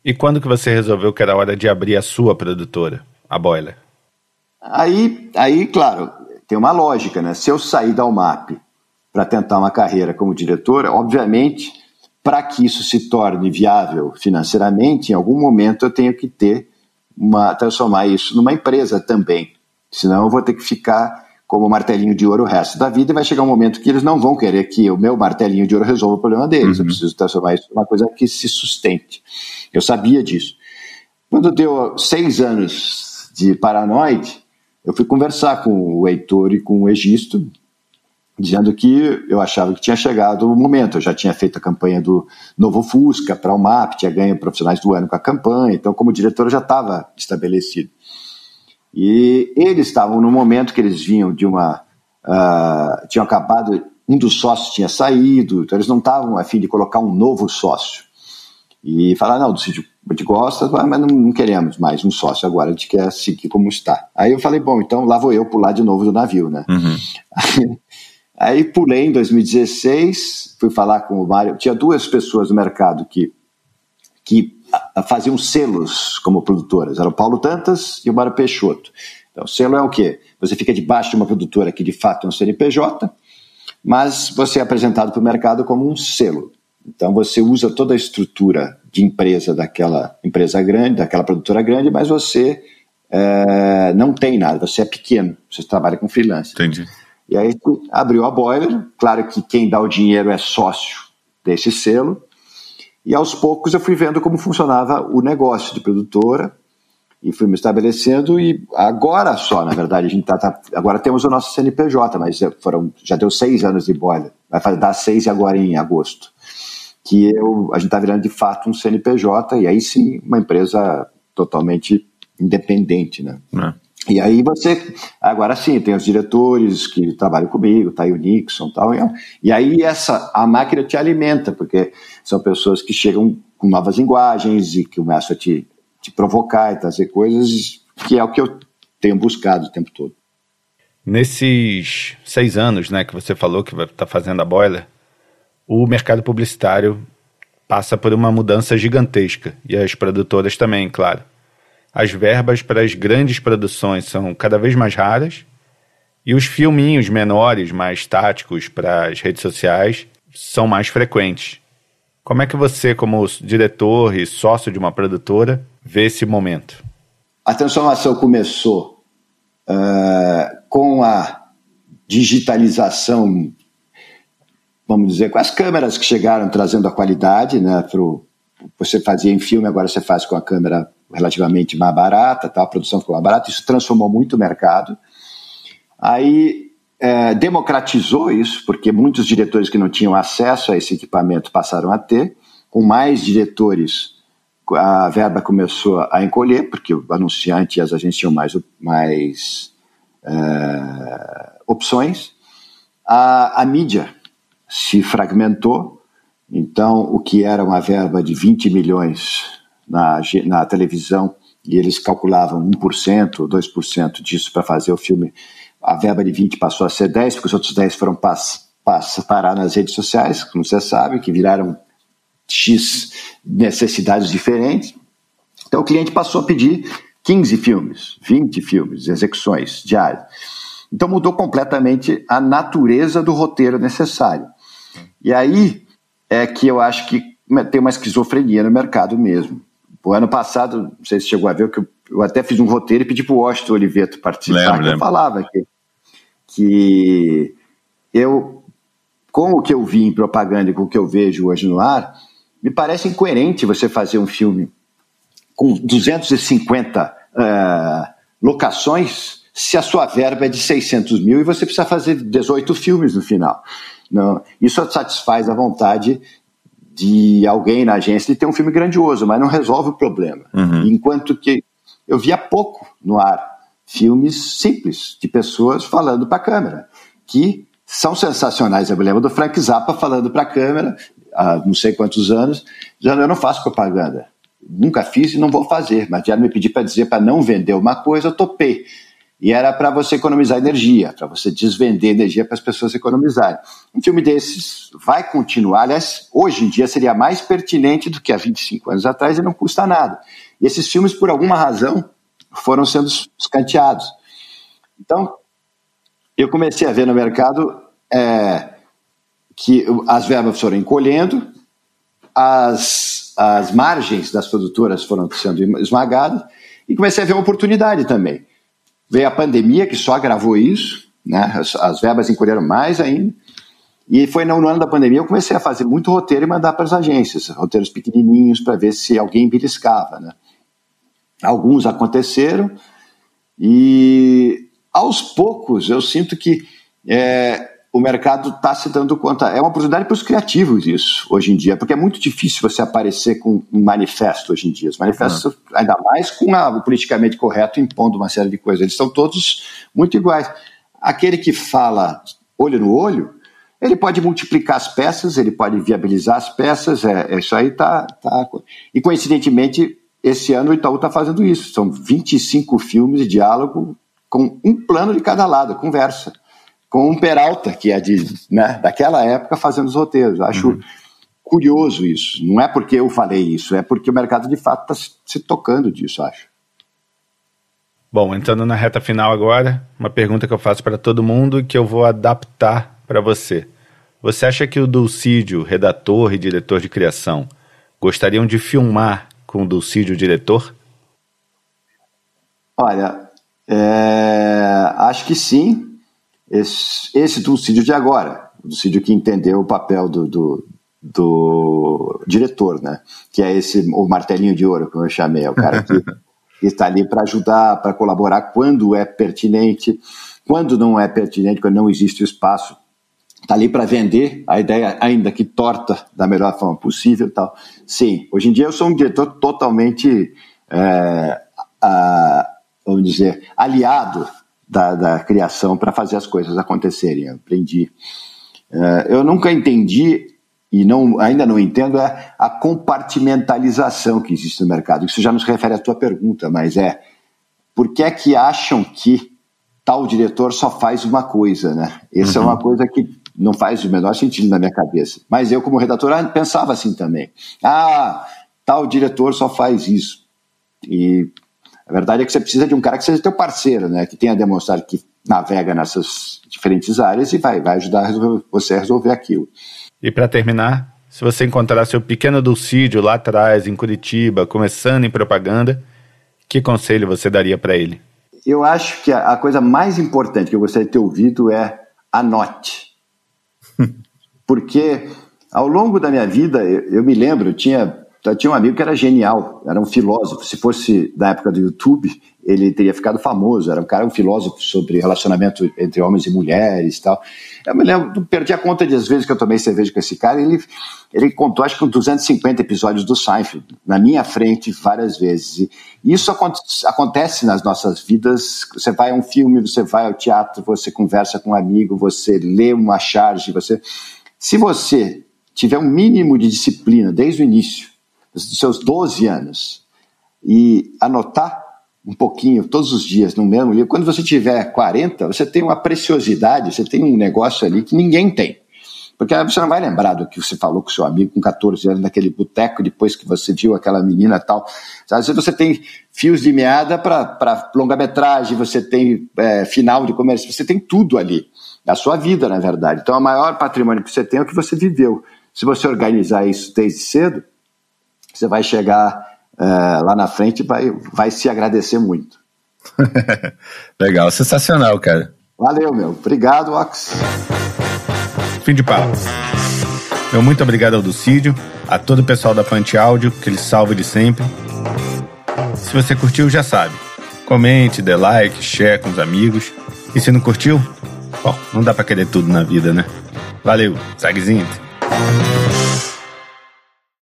Speaker 1: E quando que você resolveu que era hora de abrir a sua produtora, a Boiler?
Speaker 2: Aí, aí, claro, tem uma lógica, né? Se eu sair da UMAP para tentar uma carreira como diretora, obviamente, para que isso se torne viável financeiramente, em algum momento eu tenho que ter uma transformar isso numa empresa também. Senão eu vou ter que ficar como martelinho de ouro o resto da vida e vai chegar um momento que eles não vão querer que o meu martelinho de ouro resolva o problema deles. Uhum. Eu preciso transformar isso em uma coisa que se sustente. Eu sabia disso. Quando deu seis anos de paranoide, eu fui conversar com o Heitor e com o Egisto, dizendo que eu achava que tinha chegado o momento. Eu já tinha feito a campanha do Novo Fusca para o MAP, tinha ganho profissionais do ano com a campanha, então, como diretor, eu já estava estabelecido. E eles estavam no momento que eles vinham de uma. Uh, tinham acabado, um dos sócios tinha saído, então eles não estavam a fim de colocar um novo sócio. E falaram: não, do sítio a gente gosta, mas não, não, queremos mais um sócio agora, a gente quer seguir como está. Aí eu falei: bom, então lá vou eu pular de novo do navio, né? Uhum. Aí pulei em 2016, fui falar com o Mário. Tinha duas pessoas no mercado que, que faziam selos como produtoras. Era o Paulo Tantas e o Mário Peixoto. Então, selo é o quê? Você fica debaixo de uma produtora que de fato é um CNPJ, mas você é apresentado para o mercado como um selo. Então, você usa toda a estrutura de empresa daquela empresa grande, daquela produtora grande, mas você é, não tem nada, você é pequeno, você trabalha com freelance.
Speaker 1: Entendi.
Speaker 2: E aí abriu a boiler, claro que quem dá o dinheiro é sócio desse selo, e aos poucos eu fui vendo como funcionava o negócio de produtora, e fui me estabelecendo, e agora só, na verdade, a gente tá, tá agora temos o nosso CNPJ, mas foram, já deu seis anos de boiler, vai dar seis agora em agosto, que eu, a gente está virando de fato um CNPJ, e aí sim uma empresa totalmente independente, né? É. E aí você, agora sim, tem os diretores que trabalham comigo, tá aí o Nixon tal, e tal. E aí essa, a máquina te alimenta, porque são pessoas que chegam com novas linguagens e que começam a te, te provocar e trazer coisas, que é o que eu tenho buscado o tempo todo.
Speaker 1: Nesses seis anos, né, que você falou que vai estar tá fazendo a Boiler, o mercado publicitário passa por uma mudança gigantesca, e as produtoras também, claro as verbas para as grandes produções são cada vez mais raras e os filminhos menores, mais táticos para as redes sociais, são mais frequentes. Como é que você, como diretor e sócio de uma produtora, vê esse momento?
Speaker 2: A transformação começou uh, com a digitalização, vamos dizer, com as câmeras que chegaram trazendo a qualidade, né? Pro, você fazia em filme, agora você faz com a câmera relativamente mais barata, tá? a produção ficou mais barata, isso transformou muito o mercado. Aí é, democratizou isso, porque muitos diretores que não tinham acesso a esse equipamento passaram a ter, com mais diretores a verba começou a encolher, porque o anunciante e as agências tinham mais, mais é, opções. A, a mídia se fragmentou, então o que era uma verba de 20 milhões na, na televisão e eles calculavam 1% ou 2% disso para fazer o filme. A verba de 20 passou a ser 10, porque os outros 10 foram pass, pass, parar nas redes sociais, como você sabe, que viraram X necessidades diferentes. Então o cliente passou a pedir 15 filmes, 20 filmes, execuções diárias. Então mudou completamente a natureza do roteiro necessário. E aí é que eu acho que tem uma esquizofrenia no mercado mesmo. O ano passado, não sei se chegou a ver, que eu, eu até fiz um roteiro e pedi para o Washington Oliveto participar, lembro, que eu falava que, que eu, com o que eu vi em propaganda e com o que eu vejo hoje no ar, me parece incoerente você fazer um filme com 250 uh, eh, locações se a sua verba é de 600 mil e você precisa fazer 18 filmes no final. Não, isso satisfaz a vontade de alguém na agência de ter um filme grandioso, mas não resolve o problema. Uhum. Enquanto que eu via pouco no ar filmes simples, de pessoas falando para a câmera, que são sensacionais. Eu me lembro do Frank Zappa falando para a câmera, há não sei quantos anos, dizendo: Eu não faço propaganda. Nunca fiz e não vou fazer, mas já me pedi para dizer para não vender uma coisa, eu topei. E era para você economizar energia, para você desvender energia para as pessoas economizarem. Um filme desses vai continuar, aliás, hoje em dia seria mais pertinente do que há 25 anos atrás e não custa nada. E esses filmes, por alguma razão, foram sendo escanteados. Então, eu comecei a ver no mercado é, que as verbas foram encolhendo, as, as margens das produtoras foram sendo esmagadas, e comecei a ver uma oportunidade também. Veio a pandemia, que só agravou isso, né? As, as verbas encolheram mais ainda. E foi no ano da pandemia eu comecei a fazer muito roteiro e mandar para as agências, roteiros pequenininhos para ver se alguém beliscava, né? Alguns aconteceram e aos poucos eu sinto que é, o mercado está se dando conta. É uma oportunidade para os criativos isso, hoje em dia, porque é muito difícil você aparecer com um manifesto hoje em dia. Os manifestos, uhum. ainda mais com a, o politicamente correto impondo uma série de coisas, eles são todos muito iguais. Aquele que fala olho no olho, ele pode multiplicar as peças, ele pode viabilizar as peças, é, é isso aí tá, tá. E coincidentemente, esse ano o Itaú está fazendo isso. São 25 filmes de diálogo com um plano de cada lado, conversa com um Peralta, que é de, né, daquela época, fazendo os roteiros. Acho uhum. curioso isso. Não é porque eu falei isso, é porque o mercado de fato está se tocando disso, acho.
Speaker 1: Bom, entrando na reta final agora, uma pergunta que eu faço para todo mundo e que eu vou adaptar para você. Você acha que o Dulcídio, redator e diretor de criação, gostariam de filmar com o Dulcídio, diretor?
Speaker 2: Olha, é, acho que sim esse, esse Dulcídio de agora, o Dulcídio que entendeu o papel do, do, do, diretor, né? Que é esse o martelinho de ouro, como eu chamei, é o cara que, está ali para ajudar, para colaborar quando é pertinente, quando não é pertinente, quando não existe espaço, está ali para vender a ideia, ainda que torta da melhor forma possível, tal. Sim, hoje em dia eu sou um diretor totalmente, é, a, vamos dizer, aliado da, da criação para fazer as coisas acontecerem. Eu aprendi. Uh, eu nunca entendi e não, ainda não entendo é a compartimentalização que existe no mercado. Isso já nos refere à tua pergunta, mas é por que é que acham que tal diretor só faz uma coisa, né? Essa uhum. é uma coisa que não faz o menor sentido na minha cabeça. Mas eu, como redator, pensava assim também. Ah, tal diretor só faz isso. E a verdade é que você precisa de um cara que seja teu parceiro, né? Que tenha demonstrado que navega nessas diferentes áreas e vai, vai ajudar a resolver, você a resolver aquilo.
Speaker 1: E para terminar, se você encontrar seu pequeno Dulcídio lá atrás, em Curitiba, começando em propaganda, que conselho você daria para ele?
Speaker 2: Eu acho que a, a coisa mais importante que eu gostaria de ter ouvido é anote. Porque ao longo da minha vida, eu, eu me lembro, eu tinha então, tinha um amigo que era genial, era um filósofo. Se fosse da época do YouTube, ele teria ficado famoso. Era um cara, um filósofo sobre relacionamento entre homens e mulheres e tal. Eu me lembro, perdi a conta das vezes que eu tomei cerveja com esse cara. Ele, ele contou, acho que, 250 episódios do Seinfeld, na minha frente, várias vezes. E isso acontece nas nossas vidas. Você vai a um filme, você vai ao teatro, você conversa com um amigo, você lê uma charge. Você... Se você tiver um mínimo de disciplina desde o início, dos seus 12 anos e anotar um pouquinho todos os dias no mesmo livro, quando você tiver 40, você tem uma preciosidade, você tem um negócio ali que ninguém tem. Porque você não vai lembrar do que você falou com seu amigo com 14 anos naquele boteco, depois que você viu aquela menina tal. Às vezes você tem fios de meada para longa-metragem, você tem é, final de comércio, você tem tudo ali. A sua vida, na verdade. Então, o maior patrimônio que você tem é o que você viveu. Se você organizar isso desde cedo, você vai chegar é, lá na frente e vai, vai se agradecer muito.
Speaker 1: Legal, sensacional, cara.
Speaker 2: Valeu, meu. Obrigado, Ox.
Speaker 1: Fim de papo. Meu muito obrigado ao Ducídio, a todo o pessoal da Pante Áudio, que ele salve de sempre. Se você curtiu, já sabe. Comente, dê like, share com os amigos. E se não curtiu, bom, não dá pra querer tudo na vida, né? Valeu, Zagzinho.